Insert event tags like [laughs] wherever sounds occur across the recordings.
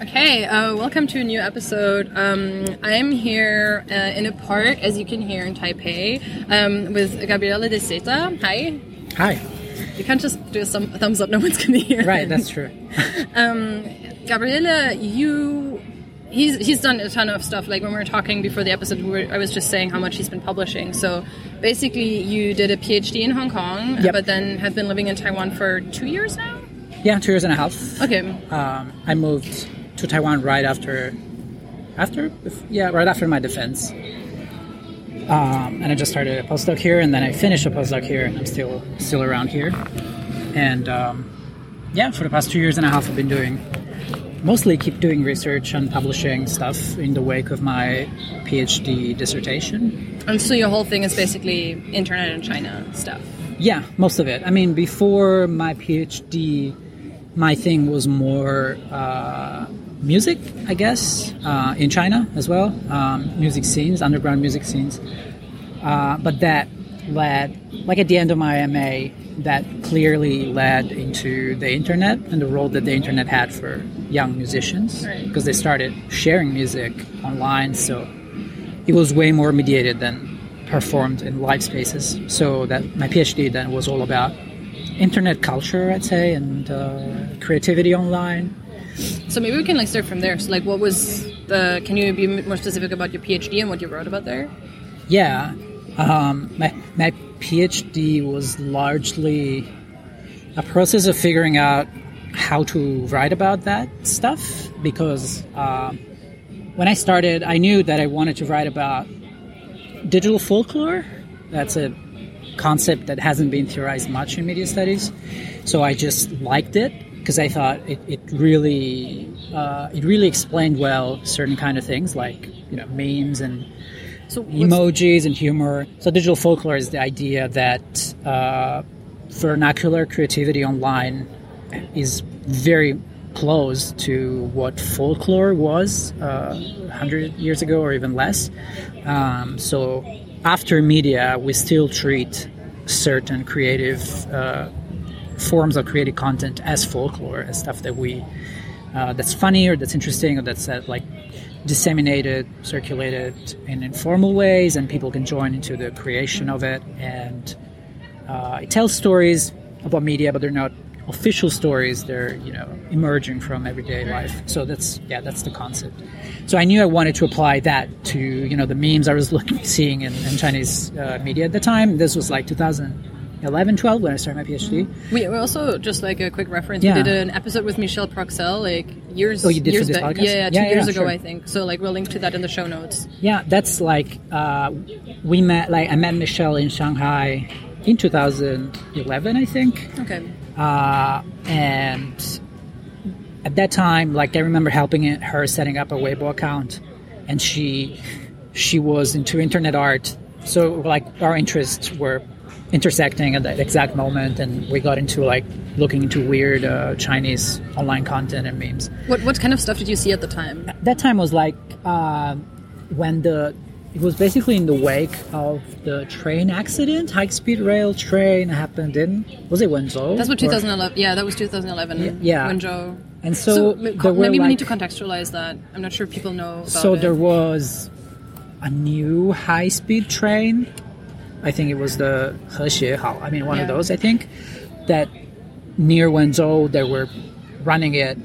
Okay, uh, welcome to a new episode. Um, I'm here uh, in a park, as you can hear in Taipei, um, with Gabriele De Seta. Hi. Hi. You can't just do a some, thumbs up, no one's gonna hear. Right, that's true. [laughs] um, Gabriele, you. He's, he's done a ton of stuff. Like when we were talking before the episode, we were, I was just saying how much he's been publishing. So basically, you did a PhD in Hong Kong, Yep. but then have been living in Taiwan for two years now? Yeah, two years and a half. Okay. Um, I moved to Taiwan right after, after, yeah, right after my defense. Um, and I just started a postdoc here, and then I finished a postdoc here, and I'm still still around here. And um, yeah, for the past two years and a half, I've been doing mostly keep doing research and publishing stuff in the wake of my PhD dissertation. And so your whole thing is basically internet and China stuff. Yeah, most of it. I mean, before my PhD, my thing was more uh, music, I guess, uh, in China as well. Um, music scenes, underground music scenes. Uh, but that led, like at the end of my MA, that clearly led into the internet and the role that the internet had for young musicians Right. because they started sharing music online. So it was way more mediated than performed in live spaces. So that my PhD then was all about internet culture, I'd say, and uh, creativity online. So maybe we can like start from there. So like, what was the? Can you be more specific about your PhD and what you wrote about there? Yeah, um, my my PhD was largely a process of figuring out how to write about that stuff because um, when I started, I knew that I wanted to write about digital folklore. That's a concept that hasn't been theorized much in media studies. So I just liked it because I thought it, it really uh, it really explained well certain kind of things like you know memes and So emojis and humor. So digital folklore is the idea that uh, vernacular creativity online is very close to what folklore was uh, 100 years ago or even less. Um, so after media, we still treat certain creative uh, forms of creative content as folklore, as stuff that we uh, that's funny or that's interesting or that's uh, like disseminated, circulated in informal ways, and people can join into the creation of it. And uh, it tells stories about media, but they're not official stories. They're you know emerging from everyday life. So that's yeah, that's the concept. So I knew I wanted to apply that to you know the memes I was [laughs] looking seeing in, in Chinese uh, media at the time. This was like 2011, 12 when I started my PhD. We, we also just like a quick reference. Yeah. We did an episode with Michelle Proksell like years. Oh, you did for this back. podcast? Yeah, yeah, two Yeah, years ago, sure. I think. So like we'll link to that in the show notes. Yeah, that's like uh, we met. Like I met Michelle in Shanghai in 2011, I think. Okay. Uh, and at that time, like I remember helping her setting up a Weibo account, and she she was into internet art. So like our interests were intersecting at that exact moment, and we got into like looking into weird uh, Chinese online content and memes. What what kind of stuff did you see at the time? That time was like uh, when the it was basically in the wake of the train accident, high speed rail train happened in was it Wenzhou? That's what Or- 2011. Yeah, that was 2011. yeah. Wenzhou. And so, were maybe we need to contextualize that. I'm not sure people know. About So it. there was a new high speed train. I think it was the Hexie I mean, one of those, I think, that near Wenzhou, they were running it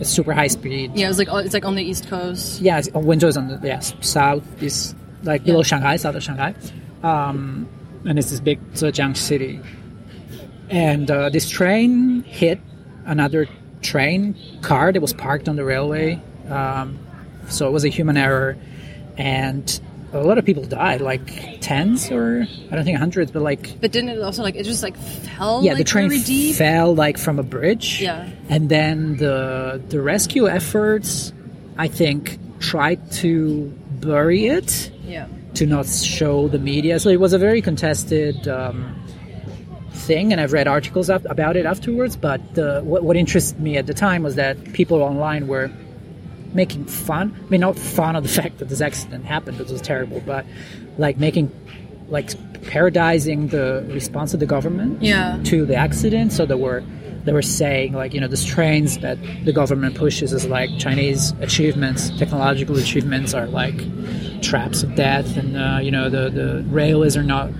at super high speed. Yeah, it was like it's like on the East Coast. Yeah, it's- Wenzhou is on the yes, south, is like below Shanghai, south of Shanghai. Um, and it's this big Zhejiang city. And uh, this train hit another train car that was parked on the railway. Um, so it was a human error. And a lot of people died, like tens or I don't think hundreds, but like But didn't it also like it just like fell? yeah, like, the train fell like from a bridge. Yeah. and then the the rescue efforts, I think, tried to bury it Yeah. to not show the media. So it was a very contested um, thing, and I've read articles up about it afterwards. But the, what, what interested me at the time was that people online were making fun. I mean, not fun of the [laughs] fact that this accident happened, because it was terrible, but like making, like parodizing the response of the government Yeah. to the accident. So there were they were saying like you know the trains that the government pushes as like Chinese achievements, technological achievements are like traps of death, and uh, you know the the railways are not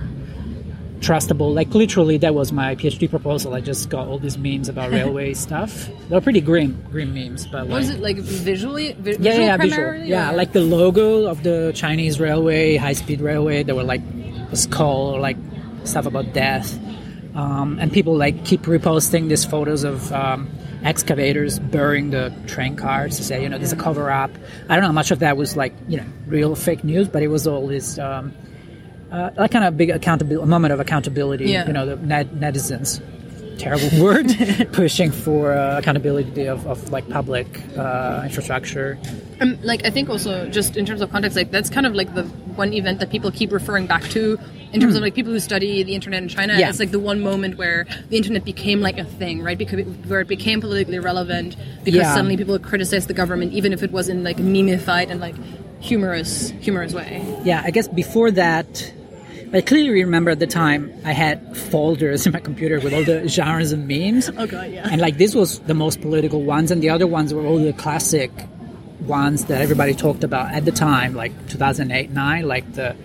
trustable. Like literally, that was my PhD proposal. I just got all these memes about [laughs] railway stuff. They're pretty grim, grim memes. But like, Was it like visually? Vi- yeah, visual yeah, visual. Yeah, or- like the logo of the Chinese railway, high speed railway. There were like a skull or like stuff about death, um, and people like keep reposting these photos of. Um, excavators burying the train cars to say you know there's a cover up i don't know how much of that was like you know real fake news but it was all this um, uh, like kind of big accountability, a moment of accountability. Yeah. You know, the net, netizens, terrible [laughs] word, pushing for uh, accountability of, of like public uh, infrastructure. Um, like I think also just in terms of context, like that's kind of like the one event that people keep referring back to in terms of like people who study the internet in China. Hmm. Yeah. It's like the one moment where the internet became like a thing, right? Because it, where it became politically relevant because Yeah. suddenly people criticized the government, even if it was in like a memeified and like humorous, humorous way. Yeah, I guess before that, I clearly remember at the time I had folders in my computer with all the genres and memes. Oh god, yeah. And like this was the most political ones, and the other ones were all the classic ones that everybody talked about at the time, like 2008, 9, like the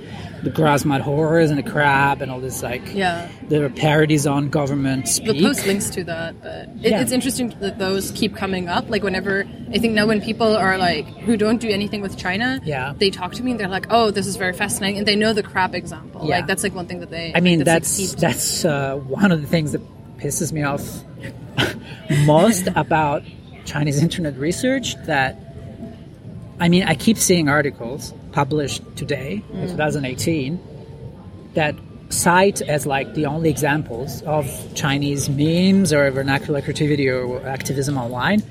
the grass mud horses and the crab and all this like Yeah. there are parodies on government speak. The post links to that, but it, Yeah. it's interesting that those keep coming up. Like whenever I think now when people are like who don't do anything with China, Yeah. they talk to me and they're like, "Oh, this is very fascinating," and they know the crab example. Yeah. Like that's like one thing that they. I mean, that's, that's like, that's uh, one of the things that pisses me off [laughs] most [laughs] about Chinese internet research. That I mean, I keep seeing articles published today Mm. in 2018 that cite as like the only examples of Chinese memes or vernacular creativity or activism online.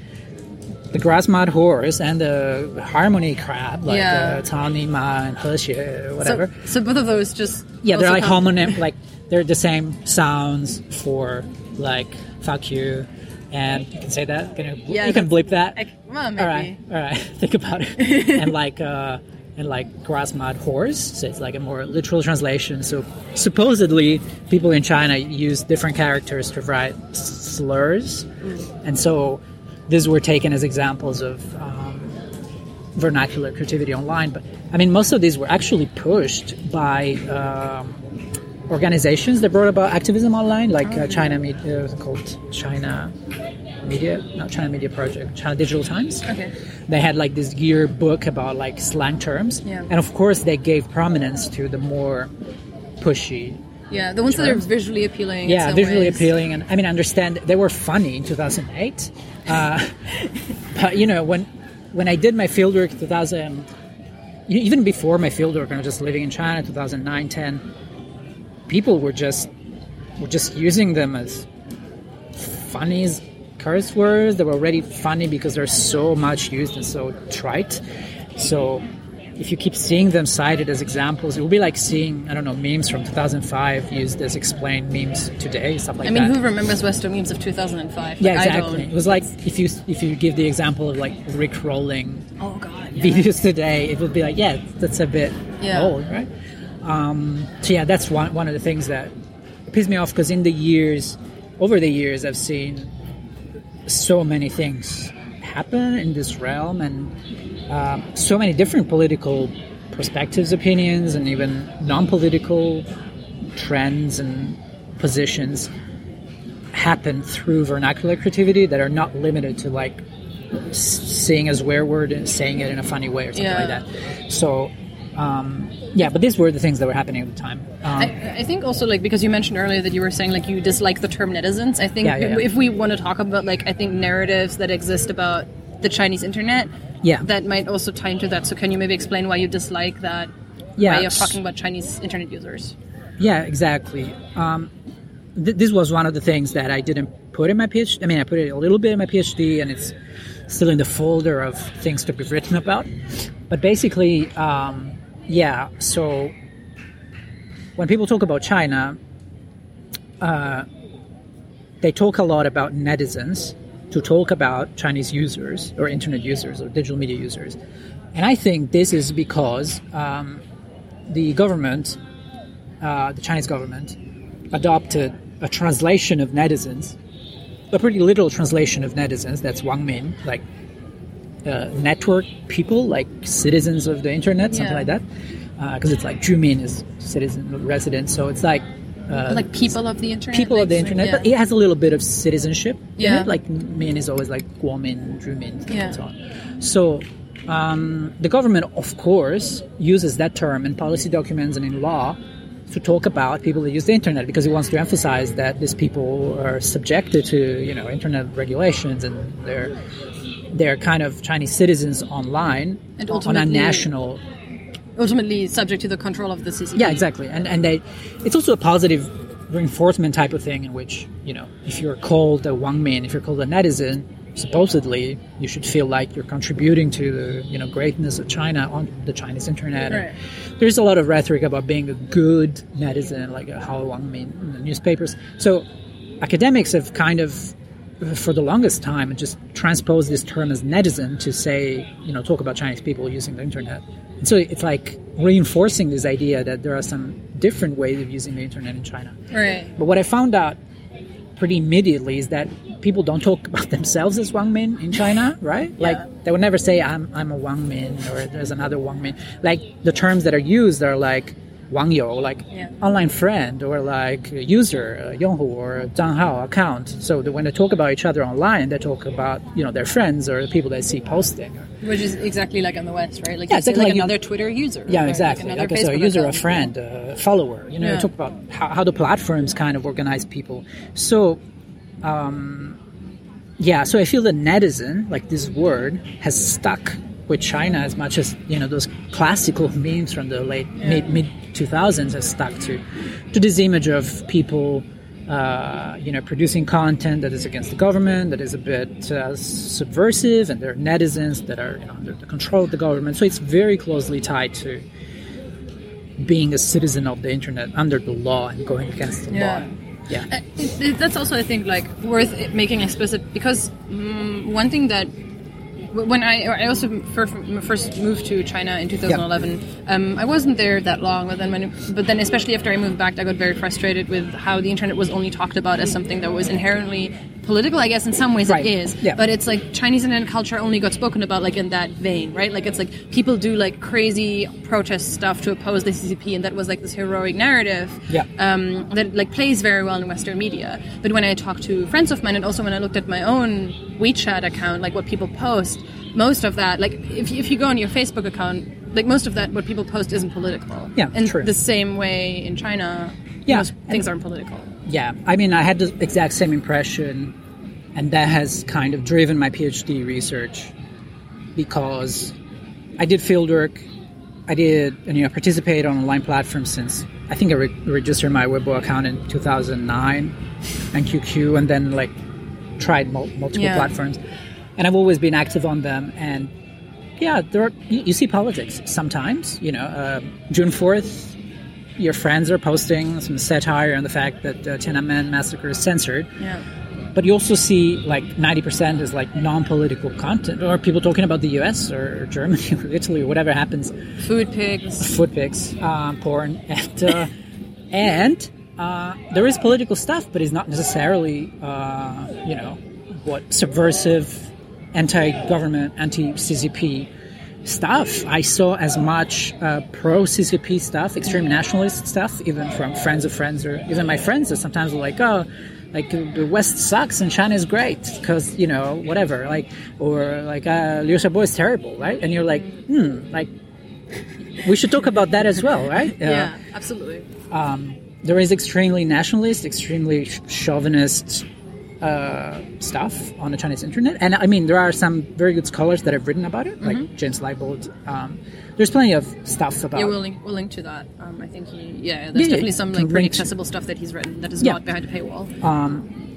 The grass mud horse and the harmony crab, like Yeah. uh, Cao Ni Ma and Hexie, or whatever. So, so both of those just Yeah, they're like homonym, [laughs] like they're the same sounds for like fuck you, and you can say that. Can you, Yeah, you can bleep that. I- well, maybe. All right, all right. [laughs] Think about it. [laughs] and like uh, and like grass mud horse, so it's like a more literal translation. So supposedly, people in China use different characters to write slurs, and so these were taken as examples of. Um, vernacular creativity online. But I mean, most of these were actually pushed by um, organizations that brought about activism online, like uh, China Media, called China Media, not China Media Project, China Digital Times. Okay. They had like this year book about like slang terms, Yeah. and of course they gave prominence to the more pushy Yeah, the ones that are visually appealing. in yeah, visually ways. appealing, and I mean, I understand they were funny in 2008, uh, [laughs] but you know, when when I did my fieldwork in 2000, e- even before my fieldwork, I was just living in China, 2009, 10, people were just were just using them as funny as curse words. They were already funny because they're so much used and so trite. So if you keep seeing them cited as examples, it will be like seeing I don't know memes from 2005 used as explained memes today, stuff like that. I mean, that. who remembers Western memes of 2005? yeah, Like, I exactly. It was like if you if you give the example of like Rick rolling Oh god. Yeah. videos today, it would be like, yeah, that's a bit Yeah. old, right? Um, so yeah, that's one one of the things that pisses me off because in the years, over the years, I've seen so many things happen in this realm, and um, so many different political perspectives, opinions, and even non-political trends and positions happen through vernacular creativity that are not limited to like s- saying a swear word and saying it in a funny way or something Yeah. like that. So, um, yeah, but these were the things that were happening at the time. Um, I, I think also like because you mentioned earlier that you were saying like you dislike the term netizens. I think Yeah, yeah, yeah. if we want to talk about like I think narratives that exist about the Chinese internet, Yeah. that might also tie into that. So can you maybe explain why you dislike that Yeah, way of talking about Chinese internet users? Yeah, exactly. Um, th- this was one of the things that I didn't put in my PhD. I mean, I put it a little bit in my PhD, and it's still in the folder of things to be written about. But basically, um, yeah. So when people talk about China, uh, they talk a lot about netizens to talk about Chinese users or internet users or digital media users, and I think this is because um, the government uh, the Chinese government adopted a translation of netizens a pretty literal translation of netizens. That's Wang Min, like uh, network people, like citizens of the internet, something Yeah. like that. Because it's like Jumin is citizen resident, so it's like uh, like people of the internet. people like, of the internet, yeah. but it has a little bit of citizenship. Yeah. it. like Min is always like Guomin, Jumin, Yeah. and so on. So um, the government, of course, uses that term in policy documents and in law to talk about people that use the internet because it wants to emphasize that these people are subjected to you know internet regulations and they're they're kind of Chinese citizens online And on a national ultimately subject to the control of the CCP. yeah, exactly. And and they, it's also a positive reinforcement type of thing in which you know if you're called a Wang Min, if you're called a netizen, supposedly you should feel like you're contributing to the you know greatness of China on the Chinese internet. Right. There's a lot of rhetoric about being a good netizen, like a Hao Wang Min in the newspapers. So academics have kind of for the longest time and just transposed this term as netizen to say, you know, talk about Chinese people using the internet. And so it's like reinforcing this idea that there are some different ways of using the internet in China. Right. But what I found out pretty immediately is that people don't talk about themselves as Wang Min in China, [laughs] right? Like they would never say I'm I'm a Wang Min or there's another Wang Min. Like the terms that are used are like 网友, like yeah. online friend or like user, Yonghu or Zhanghao account. So when they talk about each other online, they talk about you know their friends or the people they see posting. Which is exactly like on the West, right? Like, yeah, exactly like, like another you, Twitter user. Yeah, exactly. Like, another like a user, account. a friend, a follower. You know, yeah. Talk about how, how, the platforms kind of organize people. So. Um, yeah, so I feel the netizen, like this word, has stuck with China as much as you know those classical memes from the late mid mid two thousands has stuck to to this image of people. Uh, you know, producing content that is against the government, that is a bit uh, subversive, and there are netizens that are you know, under the control of the government. So it's very closely tied to being a citizen of the internet under the law and going against the Yeah. law. Yeah. Uh, it- it- that's also, I think, like worth making explicit because mm one thing that when I I also first moved to China in 2011, um, I wasn't there that long, but then when but then especially after I moved back, I got very frustrated with how the internet was only talked about as something that was inherently political. I guess in some ways Right. it is, Yeah. but it's like Chinese internet culture only got spoken about like in that vein, right? Like it's like people do like crazy protest stuff to oppose the CCP, and that was like this heroic narrative Yeah. um, that like plays very well in Western media. But when I talk to friends of mine, and also when I looked at my own WeChat account, like what people post, most of that, like if you, if you go on your Facebook account, like most of that, what people post isn't political. Yeah, and true. the same way in China, Yeah, most things aren't political. Yeah, I mean, I had the exact same impression, and that has kind of driven my PhD research because I did fieldwork. I did, and, you know, participate on online platforms since I think I re- registered my Weibo account in 2009 and QQ, and then like tried mul- multiple Yeah. platforms, and I've always been active on them. And yeah, there are, you, you see politics sometimes. You know, uh, June 4th, your friends are posting some satire on the fact that uh, Tiananmen massacre is censored, Yeah, but you also see like 90% is like non-political content, or people talking about the U.S. or Germany [laughs] or Italy or whatever happens, food pigs. Food pics, uh, porn, [laughs] and uh, and uh, there is political stuff, but it's not necessarily uh, you know what subversive, anti-government, anti-CCP stuff. I saw as much uh, pro-CCP stuff, extreme nationalist stuff, even from friends of friends or even my friends that sometimes are like, oh. Like the West sucks and China is great because you know whatever like or like uh, Liu Xiaobo is terrible right and you're like hmm like we should talk about that as well, right? Uh, yeah, absolutely. Um there is extremely nationalist, extremely chauvinist uh, stuff on the Chinese internet, and I mean there are some very good scholars that have written about it, like James Leibold. Um, there's plenty of stuff about. Yeah, we'll link, we'll link to that. Um, I think he, yeah, Yeah, there's yeah, definitely some like pretty link to- accessible stuff that he's written that is Yeah. not behind a paywall.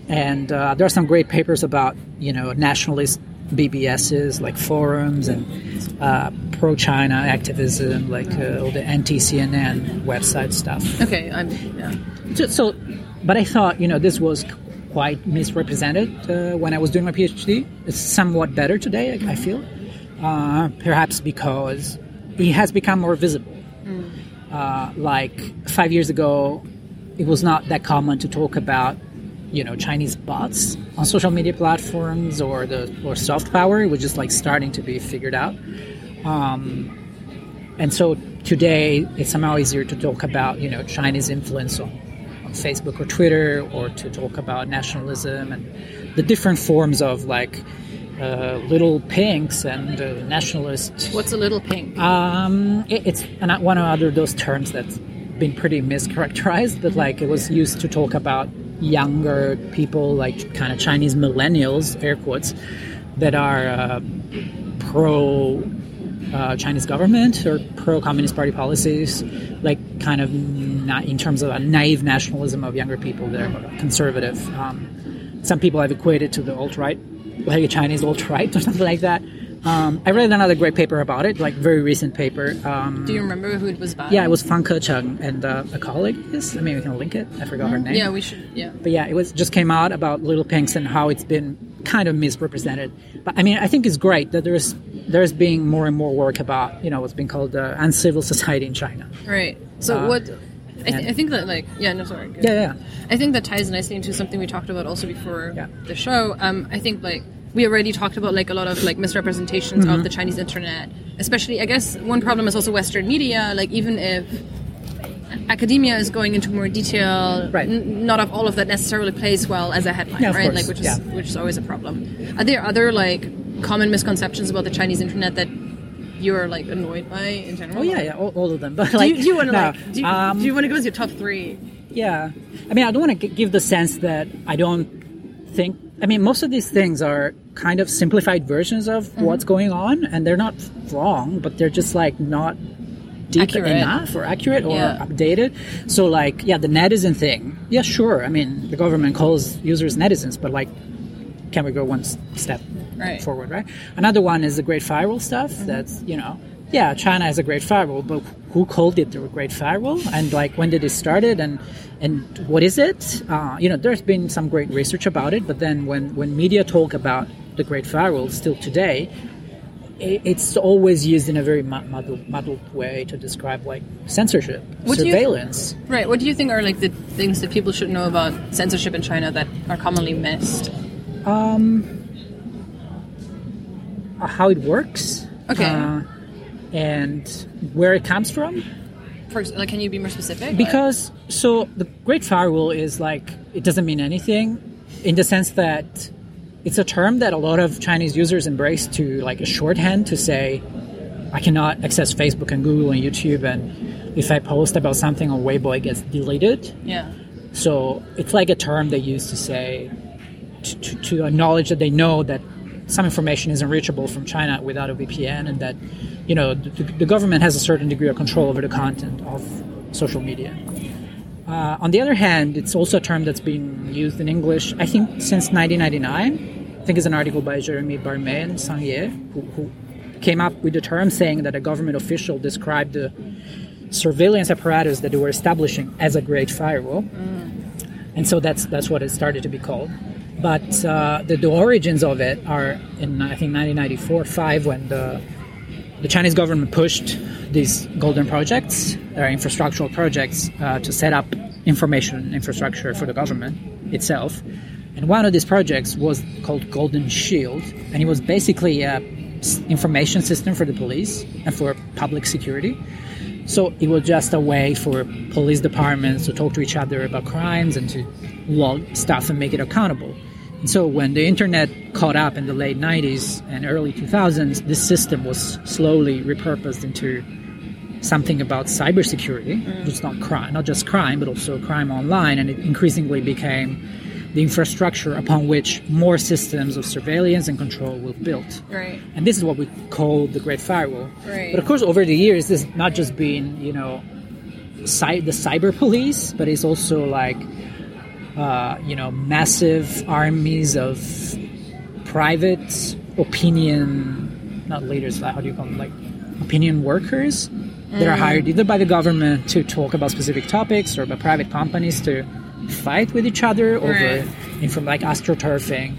and uh, there are some great papers about you know nationalist BBSs like forums and uh, pro-China activism, like uh, all the anti-CNN website stuff. Okay, I'm yeah. So, so, but I thought, you know, this was quite misrepresented uh, when I was doing my PhD. It's somewhat better today, I, I feel. Uh, perhaps because it has become more visible. Uh, like five years ago, it was not that common to talk about you know Chinese bots on social media platforms or the or soft power It was just like starting to be figured out. Um, and so today it's somehow easier to talk about you know Chinese influence on Facebook or Twitter or to talk about nationalism and the different forms of like uh, little pinks and uh, nationalist. What's a little pink? Um, it, it's one of other those terms that's been pretty mischaracterized, but like it was used to talk about younger people, like kind of Chinese millennials, air quotes, that are uh, pro uh, Chinese government or pro Communist Party policies, like kind of not in terms of a naive nationalism of younger people that are conservative. Um, some people have equated to the alt right, like a Chinese alt right [laughs] or something like that. Um, I read another great paper about it, like very recent paper. Um, Do you remember who it was by? yeah, it was Fang Kecheng and uh, a colleague. Yes, I mean we can link it. I forgot her name. Yeah, we should. Yeah. But yeah, it was just came out about Little Pinks and how it's been kind of misrepresented. But I mean, I think it's great that there's there's being more and more work about you know what's been called uh, uncivil society in China. Right. So Uh, what? I, th- I think that like yeah no sorry. Yeah, yeah. I think that ties nicely into something we talked about also before Yeah. the show. Um, I think like we already talked about like a lot of like misrepresentations Mm-hmm. of the Chinese internet, especially. I guess one problem is also Western media. Like even if academia is going into more detail, Right. n- not of all of that necessarily plays well as a headline, Yeah, right? course, Like which is yeah. which is always a problem. Are there other like common misconceptions about the Chinese internet that you're like annoyed by in general? Oh yeah, yeah, all, all of them. [laughs] But Do like, you, do you want to no, like? Do you, um, you want to go with your top three? Yeah, I mean, I don't want to give the sense that I don't think. I mean, most of these things are kind of simplified versions of Mm-hmm. what's going on, and they're not wrong, but they're just like not deep Accurate. enough or accurate or Yeah. updated. So, like, yeah, the netizen thing. Yeah, sure. I mean, the government calls users netizens, but like, can we go one step Right. forward, right? Another one is the Great Firewall stuff. That's you know, yeah, China has a Great Firewall, but who called it the Great Firewall? And like, when did it started? And and what is it? Uh, you know, there's been some great research about it, but then when when media talk about the Great Firewall, still today. It's always used in a very muddled, muddled way to describe like censorship, What do you- surveillance. Right. What do you think are like the things that people should know about censorship in China that are commonly missed? uh, how it works, Okay. uh, and where it comes from. For like, can you be more specific? Because so the Great Firewall is like it doesn't mean anything, in the sense that it's a term that a lot of Chinese users embrace to like a shorthand to say, I cannot access Facebook and Google and YouTube, and if I post about something on Weibo, it gets deleted. yeah. So it's like a term they use to say to, to, to acknowledge that they know that some information is unreachable from China without a VPN, and that you know the, the government has a certain degree of control over the content of social media. Uh, on the other hand, it's also a term that's been used in English, I think, since 1999. I think it's an article by Geremie Barmé and Sang Ye, who, who came up with the term saying that a government official described the surveillance apparatus that they were establishing as a great firewall and so that's that's what it started to be called. But uh, the, the origins of it are in I think 1994 five when the the Chinese government pushed these golden projects, or infrastructural projects, uh, to set up information infrastructure for the government itself. And one of these projects was called Golden Shield, and it was basically a information system for the police and for public security. So it was just a way for police departments to talk to each other about crimes and to log stuff and make it accountable. And so when the internet caught up in the late 90s and early 2000s, this system was slowly repurposed into something about cybersecurity, mm. which is not crime, not just crime, but also crime online, and it increasingly became the infrastructure upon which more systems of surveillance and control were built. Right. And this is what we call the Great Firewall. Right. But of course, over the years, this has not just been, you know, cy- the cyber police, but it's also like, uh, you know, massive armies of private opinion, not leaders, how do you call them, like opinion workers that are hired either by the government to talk about specific topics or by private companies to fight with each other over Right. from like astroturfing.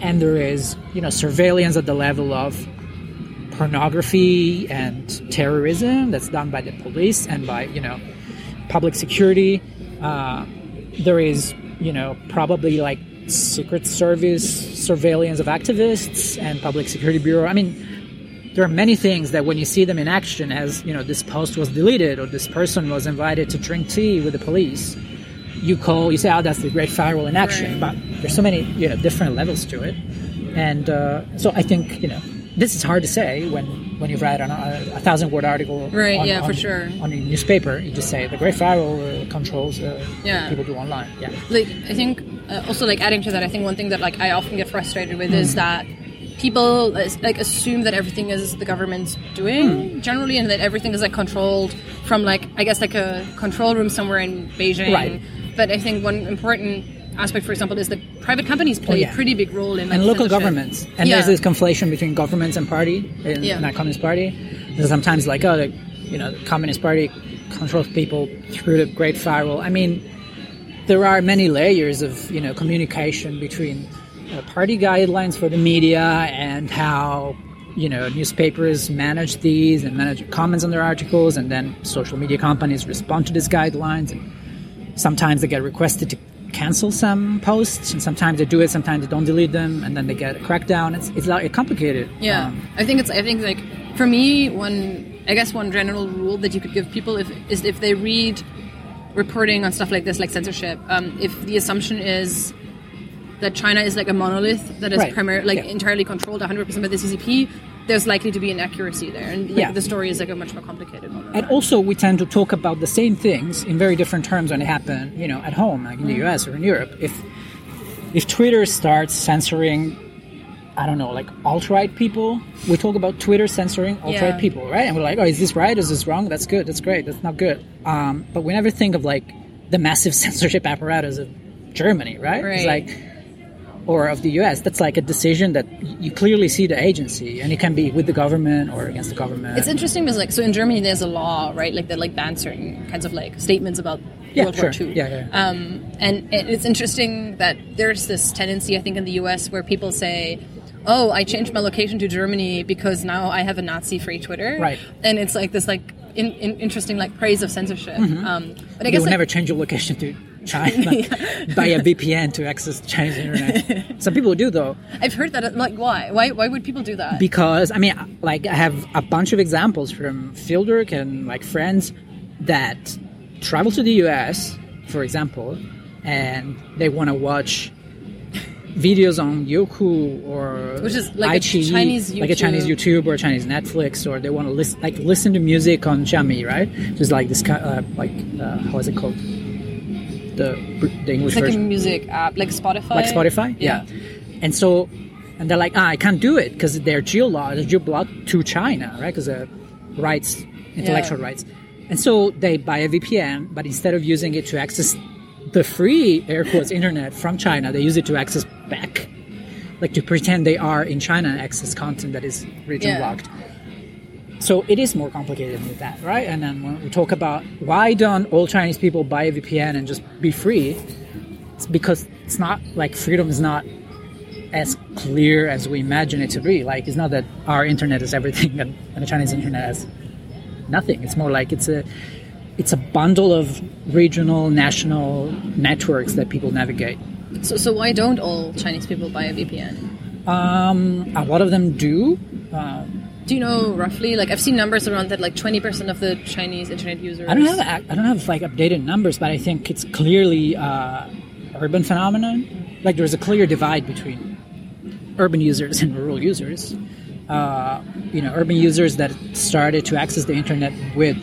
And there is, you know, surveillance at the level of pornography and terrorism that's done by the police and by you know public security. Uh, there is you know, probably like Secret Service surveillance of activists and Public Security Bureau. I mean, there are many things that when you see them in action, as you know, this post was deleted or this person was invited to drink tea with the police, you call, you say, "Oh, that's the Great Firewall in action." Right. But there's so many, you know, different levels to it, and uh, so I think you know. This is hard to say when, when you write on a, a thousand word article Right, on, yeah, for sure. on a newspaper. You just say the Great Firewall uh, controls uh, Yeah. people do online. Yeah, like I think uh, also like adding to that, I think one thing that like I often get frustrated with is that people like assume that everything is the government's doing generally, and that everything is like controlled from like I guess like a control room somewhere in Beijing. Right. But I think one important aspect, for example, is that private companies play Oh, yeah. a pretty big role in and local governments. And yeah. there's this conflation between governments and party in, Yeah. Communist Party. There's sometimes like, oh, the, you know, the Communist Party controls people through the Great Firewall. I mean, there are many layers of you know communication between uh, party guidelines for the media and how you know newspapers manage these and manage comments on their articles, and then social media companies respond to these guidelines. And sometimes they get requested to cancel some posts, and sometimes they do it. Sometimes they don't delete them, and then they get a crackdown. It's it's like complicated. Yeah, Um, I think it's. I think like for me, one. I guess one general rule that you could give people if is if they read reporting on stuff like this, like censorship. Um, if the assumption is that China is like a monolith that is Right. primarily like Yeah. entirely controlled 100 percent by the CCP, there's likely to be inaccuracy there, and like, Yeah. the story is like a much more complicated one. And also, we tend to talk about the same things in very different terms when they happen, you know, at home, like in the US or in Europe. If if Twitter starts censoring, I don't know, like alt right people, we talk about Twitter censoring alt right Yeah. people, right? And we're like, oh, is this right? Is this wrong? That's good. That's great. That's not good. Um, but we never think of like the massive [laughs] censorship apparatus of Germany, right? It's Right. like or of the US. That's like a decision that you clearly see the agency, and it can be with the government or against the government. It's interesting because like so in Germany there's a law right like that like bans certain kinds of like statements about Yeah, World sure. War II. Yeah, yeah. Um, and it's interesting that there's this tendency I think in the U.S. where people say. Oh, I changed my location to Germany because now I have a Nazi-free Twitter, Right. And it's like this, like in, in, interesting, like praise of censorship. Um, but I you guess will like, never change your location to China [laughs] [laughs] by a VPN to access Chinese internet. [laughs] Some people do though, I've heard that. Like, why? Why? Why would people do that? because I mean, like I have a bunch of examples from fieldwork and like friends that travel to the US, for example, and they want to watch videos on Youku or Which is like a iQIYI, Chinese like a Chinese YouTube. YouTube or Chinese Netflix, or they want to listen like listen to music on Xiami, right? Just like this kind, uh, like uh, how is it called? The the English it's like a music app, like Spotify. like Spotify. Yeah. And so, and they're like, ah, I can't do it because they're geo law, they're geo blocked to China, right? Because the rights, intellectual Yeah. rights. And so they buy a VPN, but instead of using it to access the free air quotes internet from China, they use it to access back, like to pretend they are in China and access content that is region Yeah. blocked. So it is more complicated than that, right? And then when we talk about why don't all Chinese people buy a VPN and just be free, it's because it's not like freedom is not as clear as we imagine it to be. Like it's not that our internet is everything [laughs] and, and the Chinese internet is nothing. It's more like it's a it's a bundle of regional, national networks that people navigate. So, so why don't all Chinese people buy a VPN? Um, a lot of them do. Do you know roughly? Like I've seen numbers around that, like twenty percent of the Chinese internet users. I don't have I don't have like updated numbers, but I think it's clearly uh, urban phenomenon. Like there's a clear divide between urban users and rural users. Uh, you know, urban users that started to access the internet with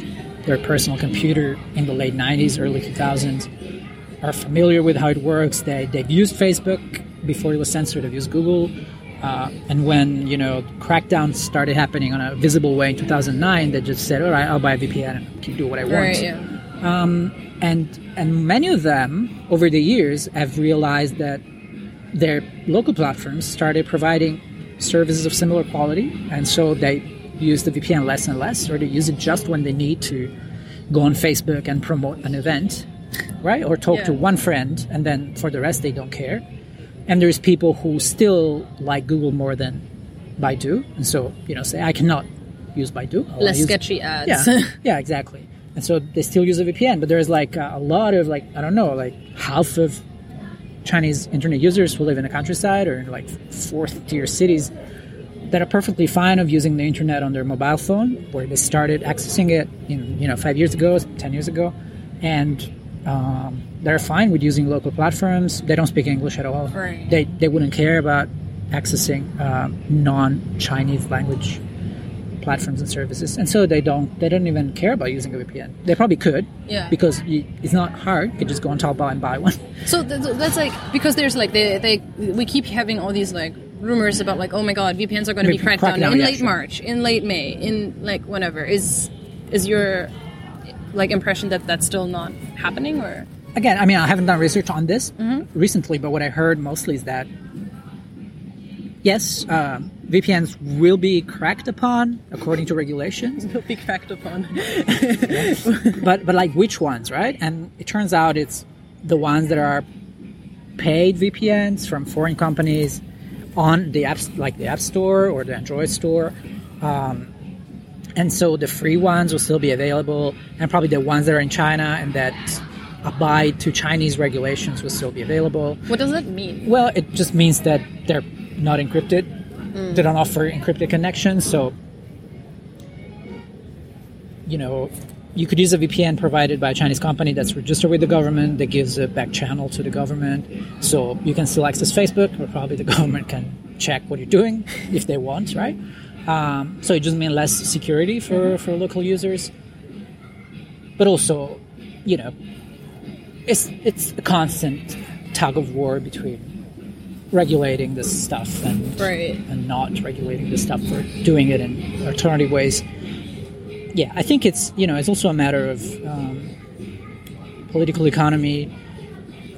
their personal computer in the late '90s, early 2000s are familiar with how it works. They they've used Facebook before it was censored. They've used Google. Uh, and when you know crackdowns started happening on a visible way in 2009, they just said, "All right, I'll buy a VPN and keep do what I want." Right. Yeah. and and many of them over the years have realized that their local platforms started providing services of similar quality and so they use the VPN less and less or they use it just when they need to go on Facebook and promote an event right or talk to one friend and then for the rest they don't care and there's people who still like Google more than Baidu. And so you know say I cannot use Baidu. I wanna Less use- sketchy ads. yeah, [laughs] yeah, exactly. And so they still use a VPN, but there's like a, a lot of like I don't know, like half of Chinese internet users who live in the countryside or in like fourth tier cities that are perfectly fine of using the internet on their mobile phone, where they started accessing it, in, you know, five years ago, ten years ago, and um, they're fine with using local platforms. They don't speak English at all. Right. They they wouldn't care about accessing um, non-Chinese language platforms and services, and so they don't they don't even care about using a VPN. They probably could, Yeah. because you, it's not hard. You could just go on Taobao and buy one. [laughs] So th- th- that's like because there's like they, they we keep having all these like rumors about like oh my god VPNs are going to be cracked down in yeah, late sure. March, in late May, in like whenever. Is is your like impression that that's still not happening or Again, I mean, I haven't done research on this Mm-hmm. recently, but what I heard mostly is that yes, um, VPNs will be cracked upon according to regulations, will be cracked upon? [laughs] but but like which ones, right? And it turns out it's the ones that are paid VPNs from foreign companies on the apps like the App Store or the Android Store. Um, and so the free ones will still be available, and probably the ones that are in China and that abide to Chinese regulations will still be available. what does that mean? Well, it just means that they're not encrypted. Mm. They don't offer encrypted connections, so you know you could use a VPN provided by a Chinese company that's registered with the government that gives a back channel to the government, so you can still access Facebook, or probably the [laughs] government can check what you're doing if they want, right? Um, so it just means less security for, for local users, but also, you know, it's it's a constant tug of war between regulating this stuff and Right. and not regulating this stuff or doing it in alternative ways. Yeah, I think it's you know it's also a matter of um, political economy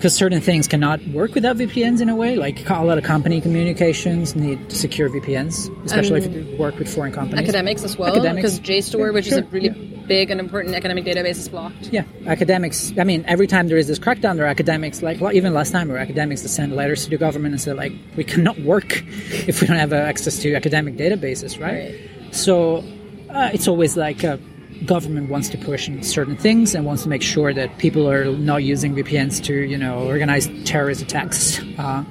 because certain things cannot work without VPNs in a way. Like a lot of company communications need secure VPNs, especially if you work with foreign companies. Academics as well, because JSTOR, Yeah, which is a really yeah. big and important academic database, is blocked. Yeah, academics. I mean, every time there is this crackdown, there are academics. Like well, even last time, there were academics that send letters to the government and said, like, we cannot work [laughs] if we don't have uh, access to academic databases, right? Right. So uh, it's always like uh, government wants to push in certain things and wants to make sure that people are not using VPNs to, you know, organize terrorist attacks, uh,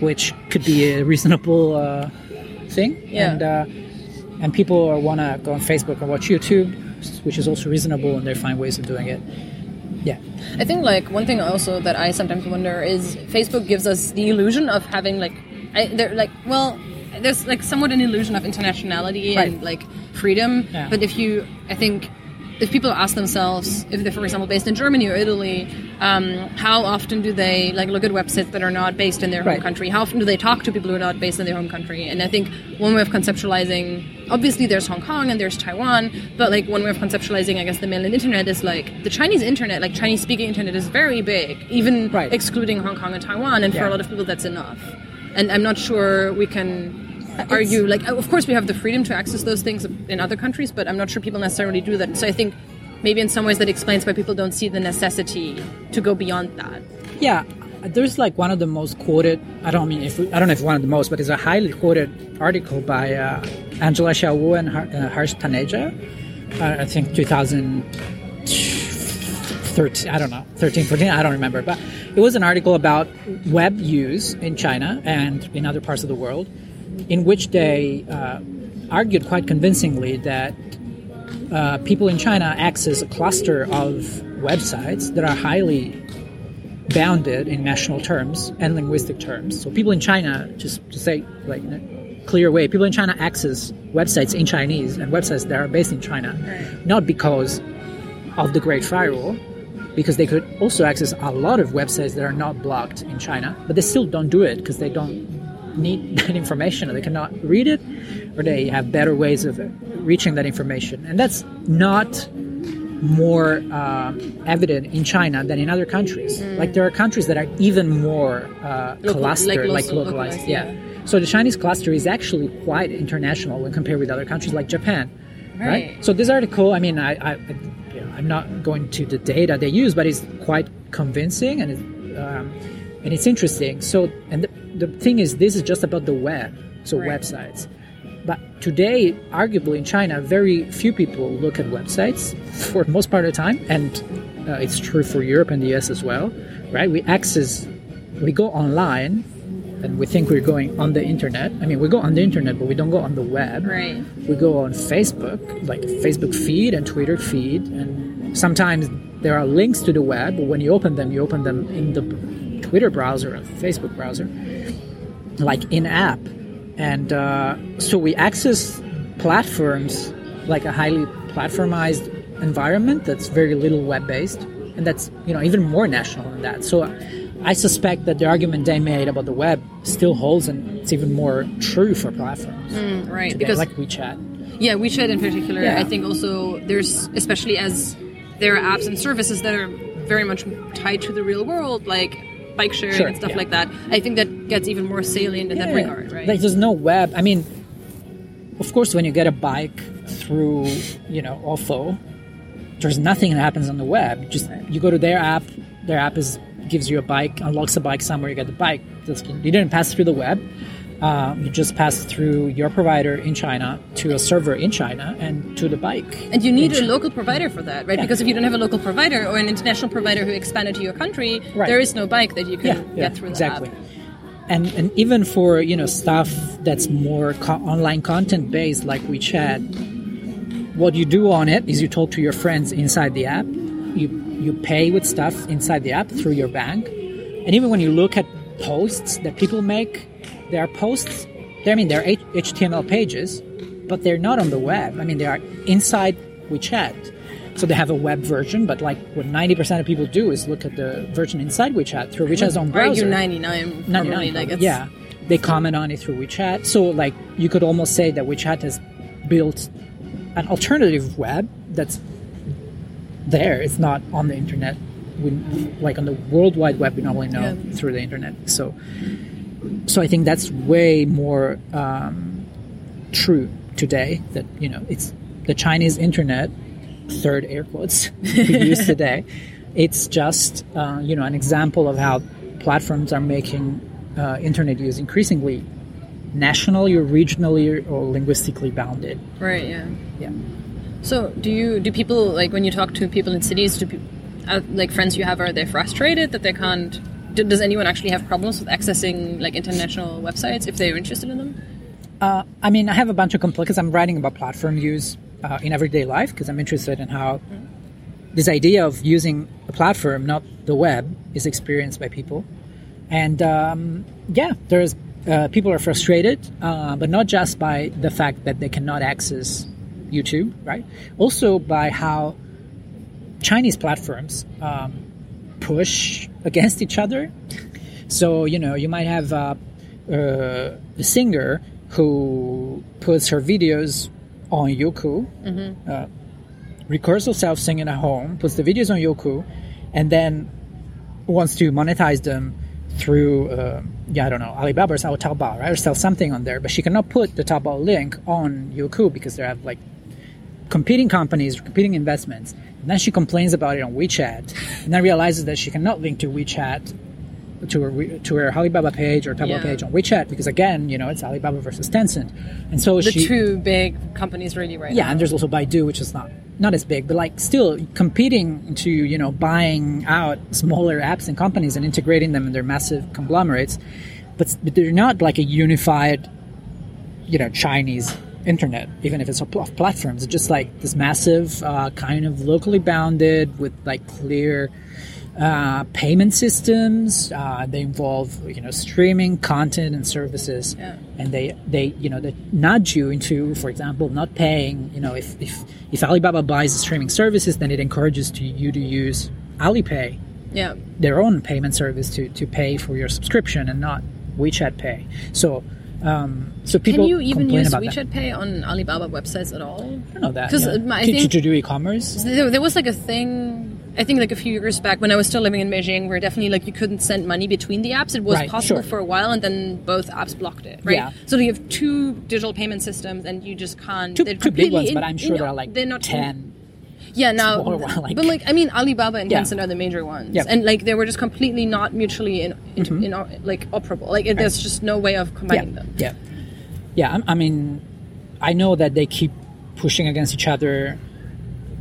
which could be a reasonable uh, thing. Yeah. And uh, and people want to go on Facebook and watch YouTube, which is also reasonable, and they find ways of doing it. Yeah. I think like one thing also that I sometimes wonder is Facebook gives us the illusion of having like I, they're like well there's like somewhat an illusion of internationality and like freedom. Yeah. but if you I think if people ask themselves if they're for example based in Germany or Italy um, how often do they like look at websites that are not based in their home country? How often do they talk to people who are not based in their home country? And I think one way of conceptualizing obviously there's Hong Kong and there's Taiwan but like one way of conceptualizing I guess the mainland internet is like the Chinese internet like Chinese speaking internet is very big even Right. excluding Hong Kong and Taiwan and for a lot of people that's enough. And I'm not sure we can argue like of course we have the freedom to access those things in other countries but I'm not sure people necessarily do that so I think maybe in some ways that explains why people don't see the necessity to go beyond that Yeah. There's like one of the most quoted. I don't mean if I don't know if one of the most, but it's a highly quoted article by uh, Angela Xiao Wu and Har- uh, Harsh Taneja. Uh, I think 2013. I don't know, 13, 14. I don't remember, but it was an article about web use in China and in other parts of the world, in which they uh, argued quite convincingly that uh, people in China access a cluster of websites that are highly bounded in national terms and linguistic terms. So people in China, just to say like in a clear way, people in China access websites in Chinese and websites that are based in China, not because of the Great Firewall, because they could also access a lot of websites that are not blocked in China, but they still don't do it because they don't need [laughs] that information or they cannot read it or they have better ways of reaching that information. And that's not more uh, evident in China than in other countries. Like there are countries that are even more uh, Local- clustered, like like, localized. yeah. yeah. So the Chinese cluster is actually quite international when compared with other countries like Japan. Right. Right. So this article, I mean, I, I I'm not going to the data they use, but it's quite convincing and it, um, and it's interesting. So and the, the thing is, this is just about the web, so Right. websites. But today, arguably in China, very few people look at websites for the most part of the time, and uh, it's true for Europe and the US as well, right? We access we go online and we think we're going on the internet. I mean, we go on the internet, but we don't go on the web. Right. We go on Facebook, like Facebook feed and Twitter feed, and sometimes there are links to the web. But when you open them, you open them in the Twitter browser and Facebook browser, like in app, and uh, so we access platforms like a highly platformized environment that's very little web based, and that's you know even more national than that. So I suspect that the argument they made about the web still holds, and it's even more true for platforms. Right. today, Because like WeChat. Yeah, WeChat in particular. Yeah. I think also there's, especially as there are apps and services that are very much tied to the real world, like bike sharing Sure, and stuff yeah. like that. I think that gets even more salient in that regard, right? Like there's no web. I mean, of course, when you get a bike through, you know, OFO, there's nothing that happens on the web. Just you go to their app. Their app is gives you a bike, unlocks a bike somewhere. You get the bike. You didn't pass through the web. Uh, you just pass through your provider in China to a server in China and to the bike. and you need a local provider for that, right? Yeah. Because if you don't have a local provider or an international provider who expanded to your country, Right. there is no bike that you can yeah, yeah, get through exactly. the app. And and even for you know stuff that's more co- online content based like WeChat, what you do on it is you talk to your friends inside the app. You you pay with stuff inside the app through your bank, and even when you look at posts that people make, there are posts. I mean, they're HTML pages, but they're not on the web. I mean, they are inside WeChat. So they have a web version, but like what ninety percent of people do is look at the version inside WeChat through WeChat's own browser. Argue 99, 99 probably. Like yeah they comment on it through wechat so like you could almost say that wechat has built an alternative web that's there it's not on the internet we, like on the world wide web we normally know Yeah. through the internet so so i think that's way more um, true today that you know it's the chinese internet third air quotes [laughs] we use today it's just uh, you know an example of how platforms are making uh, internet use increasingly nationally or regionally or linguistically bounded Right, yeah. yeah So, do you do people like when you talk to people in cities? Do people, uh, like friends you have are they frustrated that they can't? Do, does anyone actually have problems with accessing like international websites if they're interested in them? Uh, I mean, I have a bunch of complaints. I'm writing about platform use uh, in everyday life because I'm interested in how this idea of using a platform, not the web, is experienced by people. And um, yeah, there's uh, people are frustrated, uh, but not just by the fact that they cannot access YouTube, right? Also by how Chinese platforms um, push against each other. So you know, you might have uh, uh, a singer who puts her videos on Youku, uh, records herself singing at home, puts the videos on Youku, and then wants to monetize them through, uh, yeah, I don't know, Alibaba or Taobao, right? Or sell something on there, but she cannot put the Taobao link on Youku because they have like competing companies, competing investments. And then she complains about it on WeChat, and then realizes that she cannot link to WeChat to her to her Alibaba page or Taobao Yeah. page on WeChat because again, you know, it's Alibaba versus Tencent, and so The she two big companies really right yeah, now. and there's also Baidu, which is not not as big, but like still competing to you know buying out smaller apps and companies and integrating them in their massive conglomerates, but, but they're not like a unified, you know, Chinese internet, even if it's a platforms. It's just like this massive, uh, kind of locally bounded with like clear uh, payment systems. Uh, they involve you know streaming content and services, Yeah. and they they you know they nudge you into, for example, not paying. You know, if if if Alibaba buys the streaming services, then it encourages to you to use Alipay, yeah. their own payment service, to to pay for your subscription and not WeChat Pay. So. Um, so people Can you even use WeChat that. Pay on Alibaba websites at all? I don't know that 'Cause, yeah. uh, I to, think- to do e-commerce. There, there was like a thing. I think like a few years back when I was still living in Beijing, where definitely like you couldn't send money between the apps. It was Right, possible sure. for a while, and then both apps blocked it. Right. Yeah. So you have two digital payment systems, and you just can't. Two, two big ones, in- but I'm sure in- there are like they're not ten. Yeah, now, one, [laughs] like- but like I mean, Alibaba and Yeah. Tencent are the major ones, Yeah. and like they were just completely not mutually in, in, Mm-hmm. in like operable. Like it, there's just no way of combining them. Yeah, yeah. I, I mean, I know that they keep pushing against each other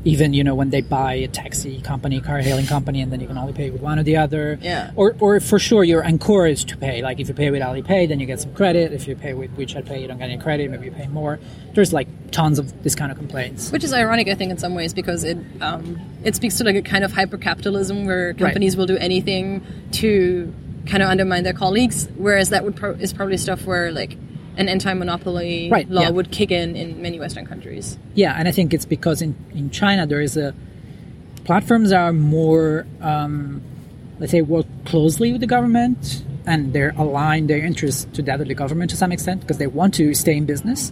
even you know when they buy a taxi company, car hailing company, and then you can only pay with one or the other. Yeah. Or, or for sure you're encouraged to pay. Like if you pay with Alipay, then you get some credit. If you pay with WeChat Pay, you don't get any credit. Maybe you pay more. There's like tons of this kind of complaints. Which is ironic, I think, in some ways, because it um, it speaks to like a kind of hyper capitalism where companies will do anything to kind of undermine their colleagues, whereas that would pro- is probably stuff where like an anti-monopoly Right, law yeah. would kick in in many Western countries. Yeah, and I think it's because in, in China there is a platforms are more, um, let's say, work closely with the government and they're aligned their interests to that of the government to some extent because they want to stay in business.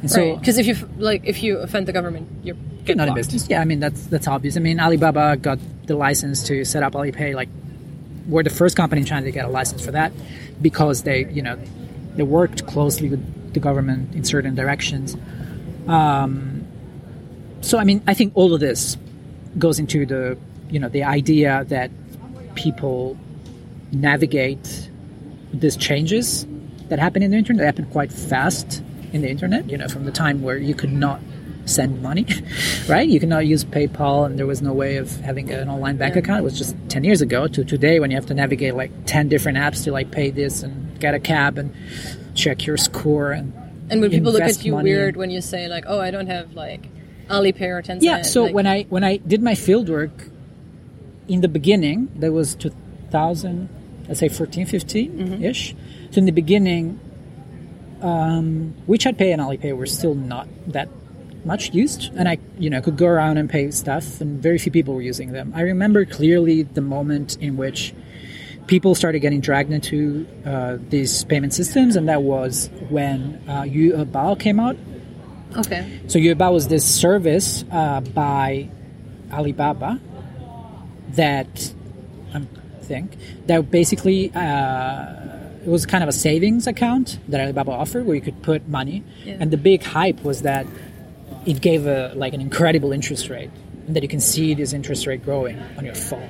And so, Because if you like, if you offend the government, you're get not in business. Yeah, I mean that's that's obvious. I mean Alibaba got the license to set up Alipay. Like, we're the first company in China to get a license for that because they, you know, they worked closely with the government in certain directions. Um, so I mean, I think all of this goes into the, you know, the idea that people navigate these changes that happen in the internet. They happen quite fast in the internet. You know, from the time where you could not send money, [laughs] right? You cannot use PayPal, and there was no way of having an online bank account. It was just ten years ago to today, when you have to navigate like ten different apps to like pay this and get a cab and check your score and And when people look at you money weird when you say like, "Oh, I don't have like Alipay or Tencent," Yeah. So like, when I when I did my field work in the beginning, that was 2000, let's say 14, 15 ish. So in the beginning, um, WeChat Pay and Alipay were still not that much used, and I you know could go around and pay stuff, and very few people were using them. I remember clearly the moment in which people started getting dragged into uh, these payment systems, and that was when uh, Yuebao came out. okay, So Yuebao was this service uh, by Alibaba that I think that basically uh, it was kind of a savings account that Alibaba offered where you could put money, Yeah. and the big hype was that it gave a like an incredible interest rate, and that you can see this interest rate growing on your phone.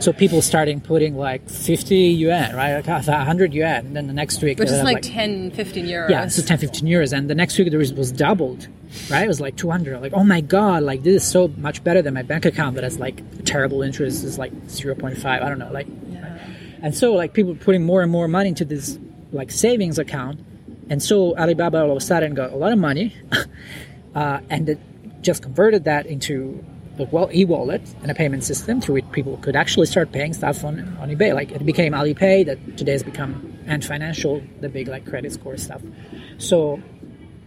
So people starting putting like 50 yuan, right, like 100 yuan, and then the next week which is have, like, 10, 15 euros. yeah, so 10, 15 euros. And the next week, the was, was doubled, right? It was like 200. Like, oh my God, like this is so much better than my bank account that has like terrible interest is like 0.5. I don't know. Like, yeah. and so like people putting more and more money into this like savings account. And so Alibaba all of a sudden got a lot of money [laughs] uh, and it just converted that into well e-wallet and a payment system through which people could actually start paying stuff on, on eBay. Like it became Alipay that today has become Ant Financial, the big like credit score stuff. So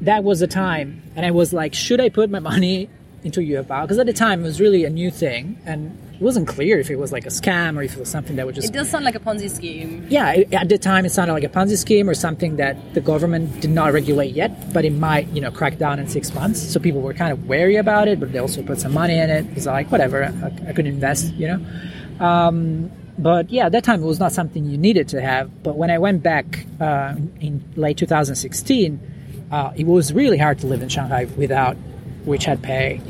that was the time, and I was like, should I put my [laughs] money into Yuebao? Because at the time it was really a new thing, and wasn't clear if it was like a scam or if it was something that would just It does sound like a Ponzi scheme. yeah, it- at the time it sounded like a Ponzi scheme or something that the government did not regulate yet, but it might, you know, crack down in six months. So people were kind of wary about it, but they also put some money in it. It's like whatever, I, I could invest, you know. Um, but yeah, at that time it was not something you needed to have. But when I went back uh, in late 2016, uh, it was really hard to live in Shanghai without WeChat Pay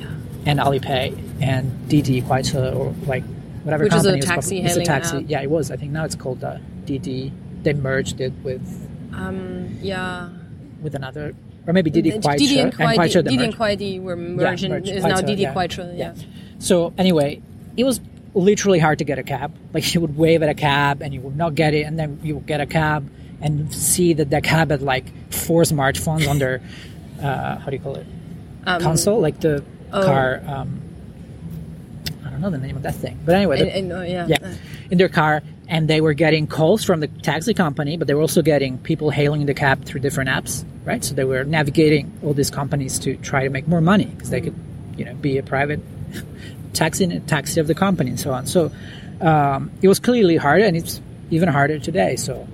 and Alipay and Didi Kuaishou or like whatever Which is a company was called. taxi It's a taxi. app. Yeah, it was. I think now it's called uh, Didi. They merged it with Um, yeah. with another, or maybe Didi Kuaishou Didi and Kuaidi, Kuaishou, they and. Were merged and merged. is now Kuaishou, Didi yeah. Yeah. So anyway, it was literally hard to get a cab. Like you would wave at a cab and you would not get it, and then you would get a cab and see that the cab had like four smartphones on their [laughs] uh, how do you call it Um, console, like the oh. car. Um, I don't know the name of that thing, but anyway, I, I know, yeah. yeah, in their car, and they were getting calls from the taxi company, but they were also getting people hailing the cab through different apps, right? So they were navigating all these companies to try to make more money because they could, you know, be a private [laughs] taxi taxi of the company and so on. So um, it was clearly harder, and it's even harder today. So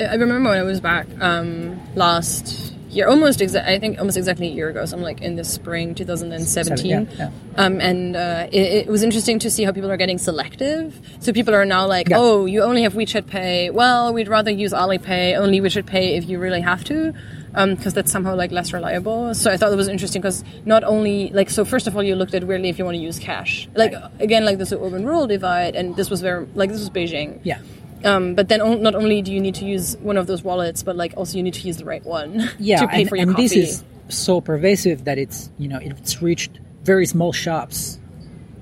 I remember when I was back um, last year, almost exa- I think almost exactly a year ago. So I'm like in the spring 2017, Yeah, yeah. Um, and uh, it, it was interesting to see how people are getting selective. So people are now like, Yeah. "Oh, you only have WeChat Pay. Well, we'd rather use Alipay. Only WeChat Pay if you really have to." Because that's somehow like less reliable. So I thought it was interesting because not only like so first of all you looked at weirdly if you want to use cash. Like again like this urban rural divide and this was very like this was Beijing. yeah, Um, but then on, not only do you need to use one of those wallets, but like also you need to use the right one [laughs] yeah, to pay and, for your and coffee. this is so pervasive that it's you know it's reached very small shops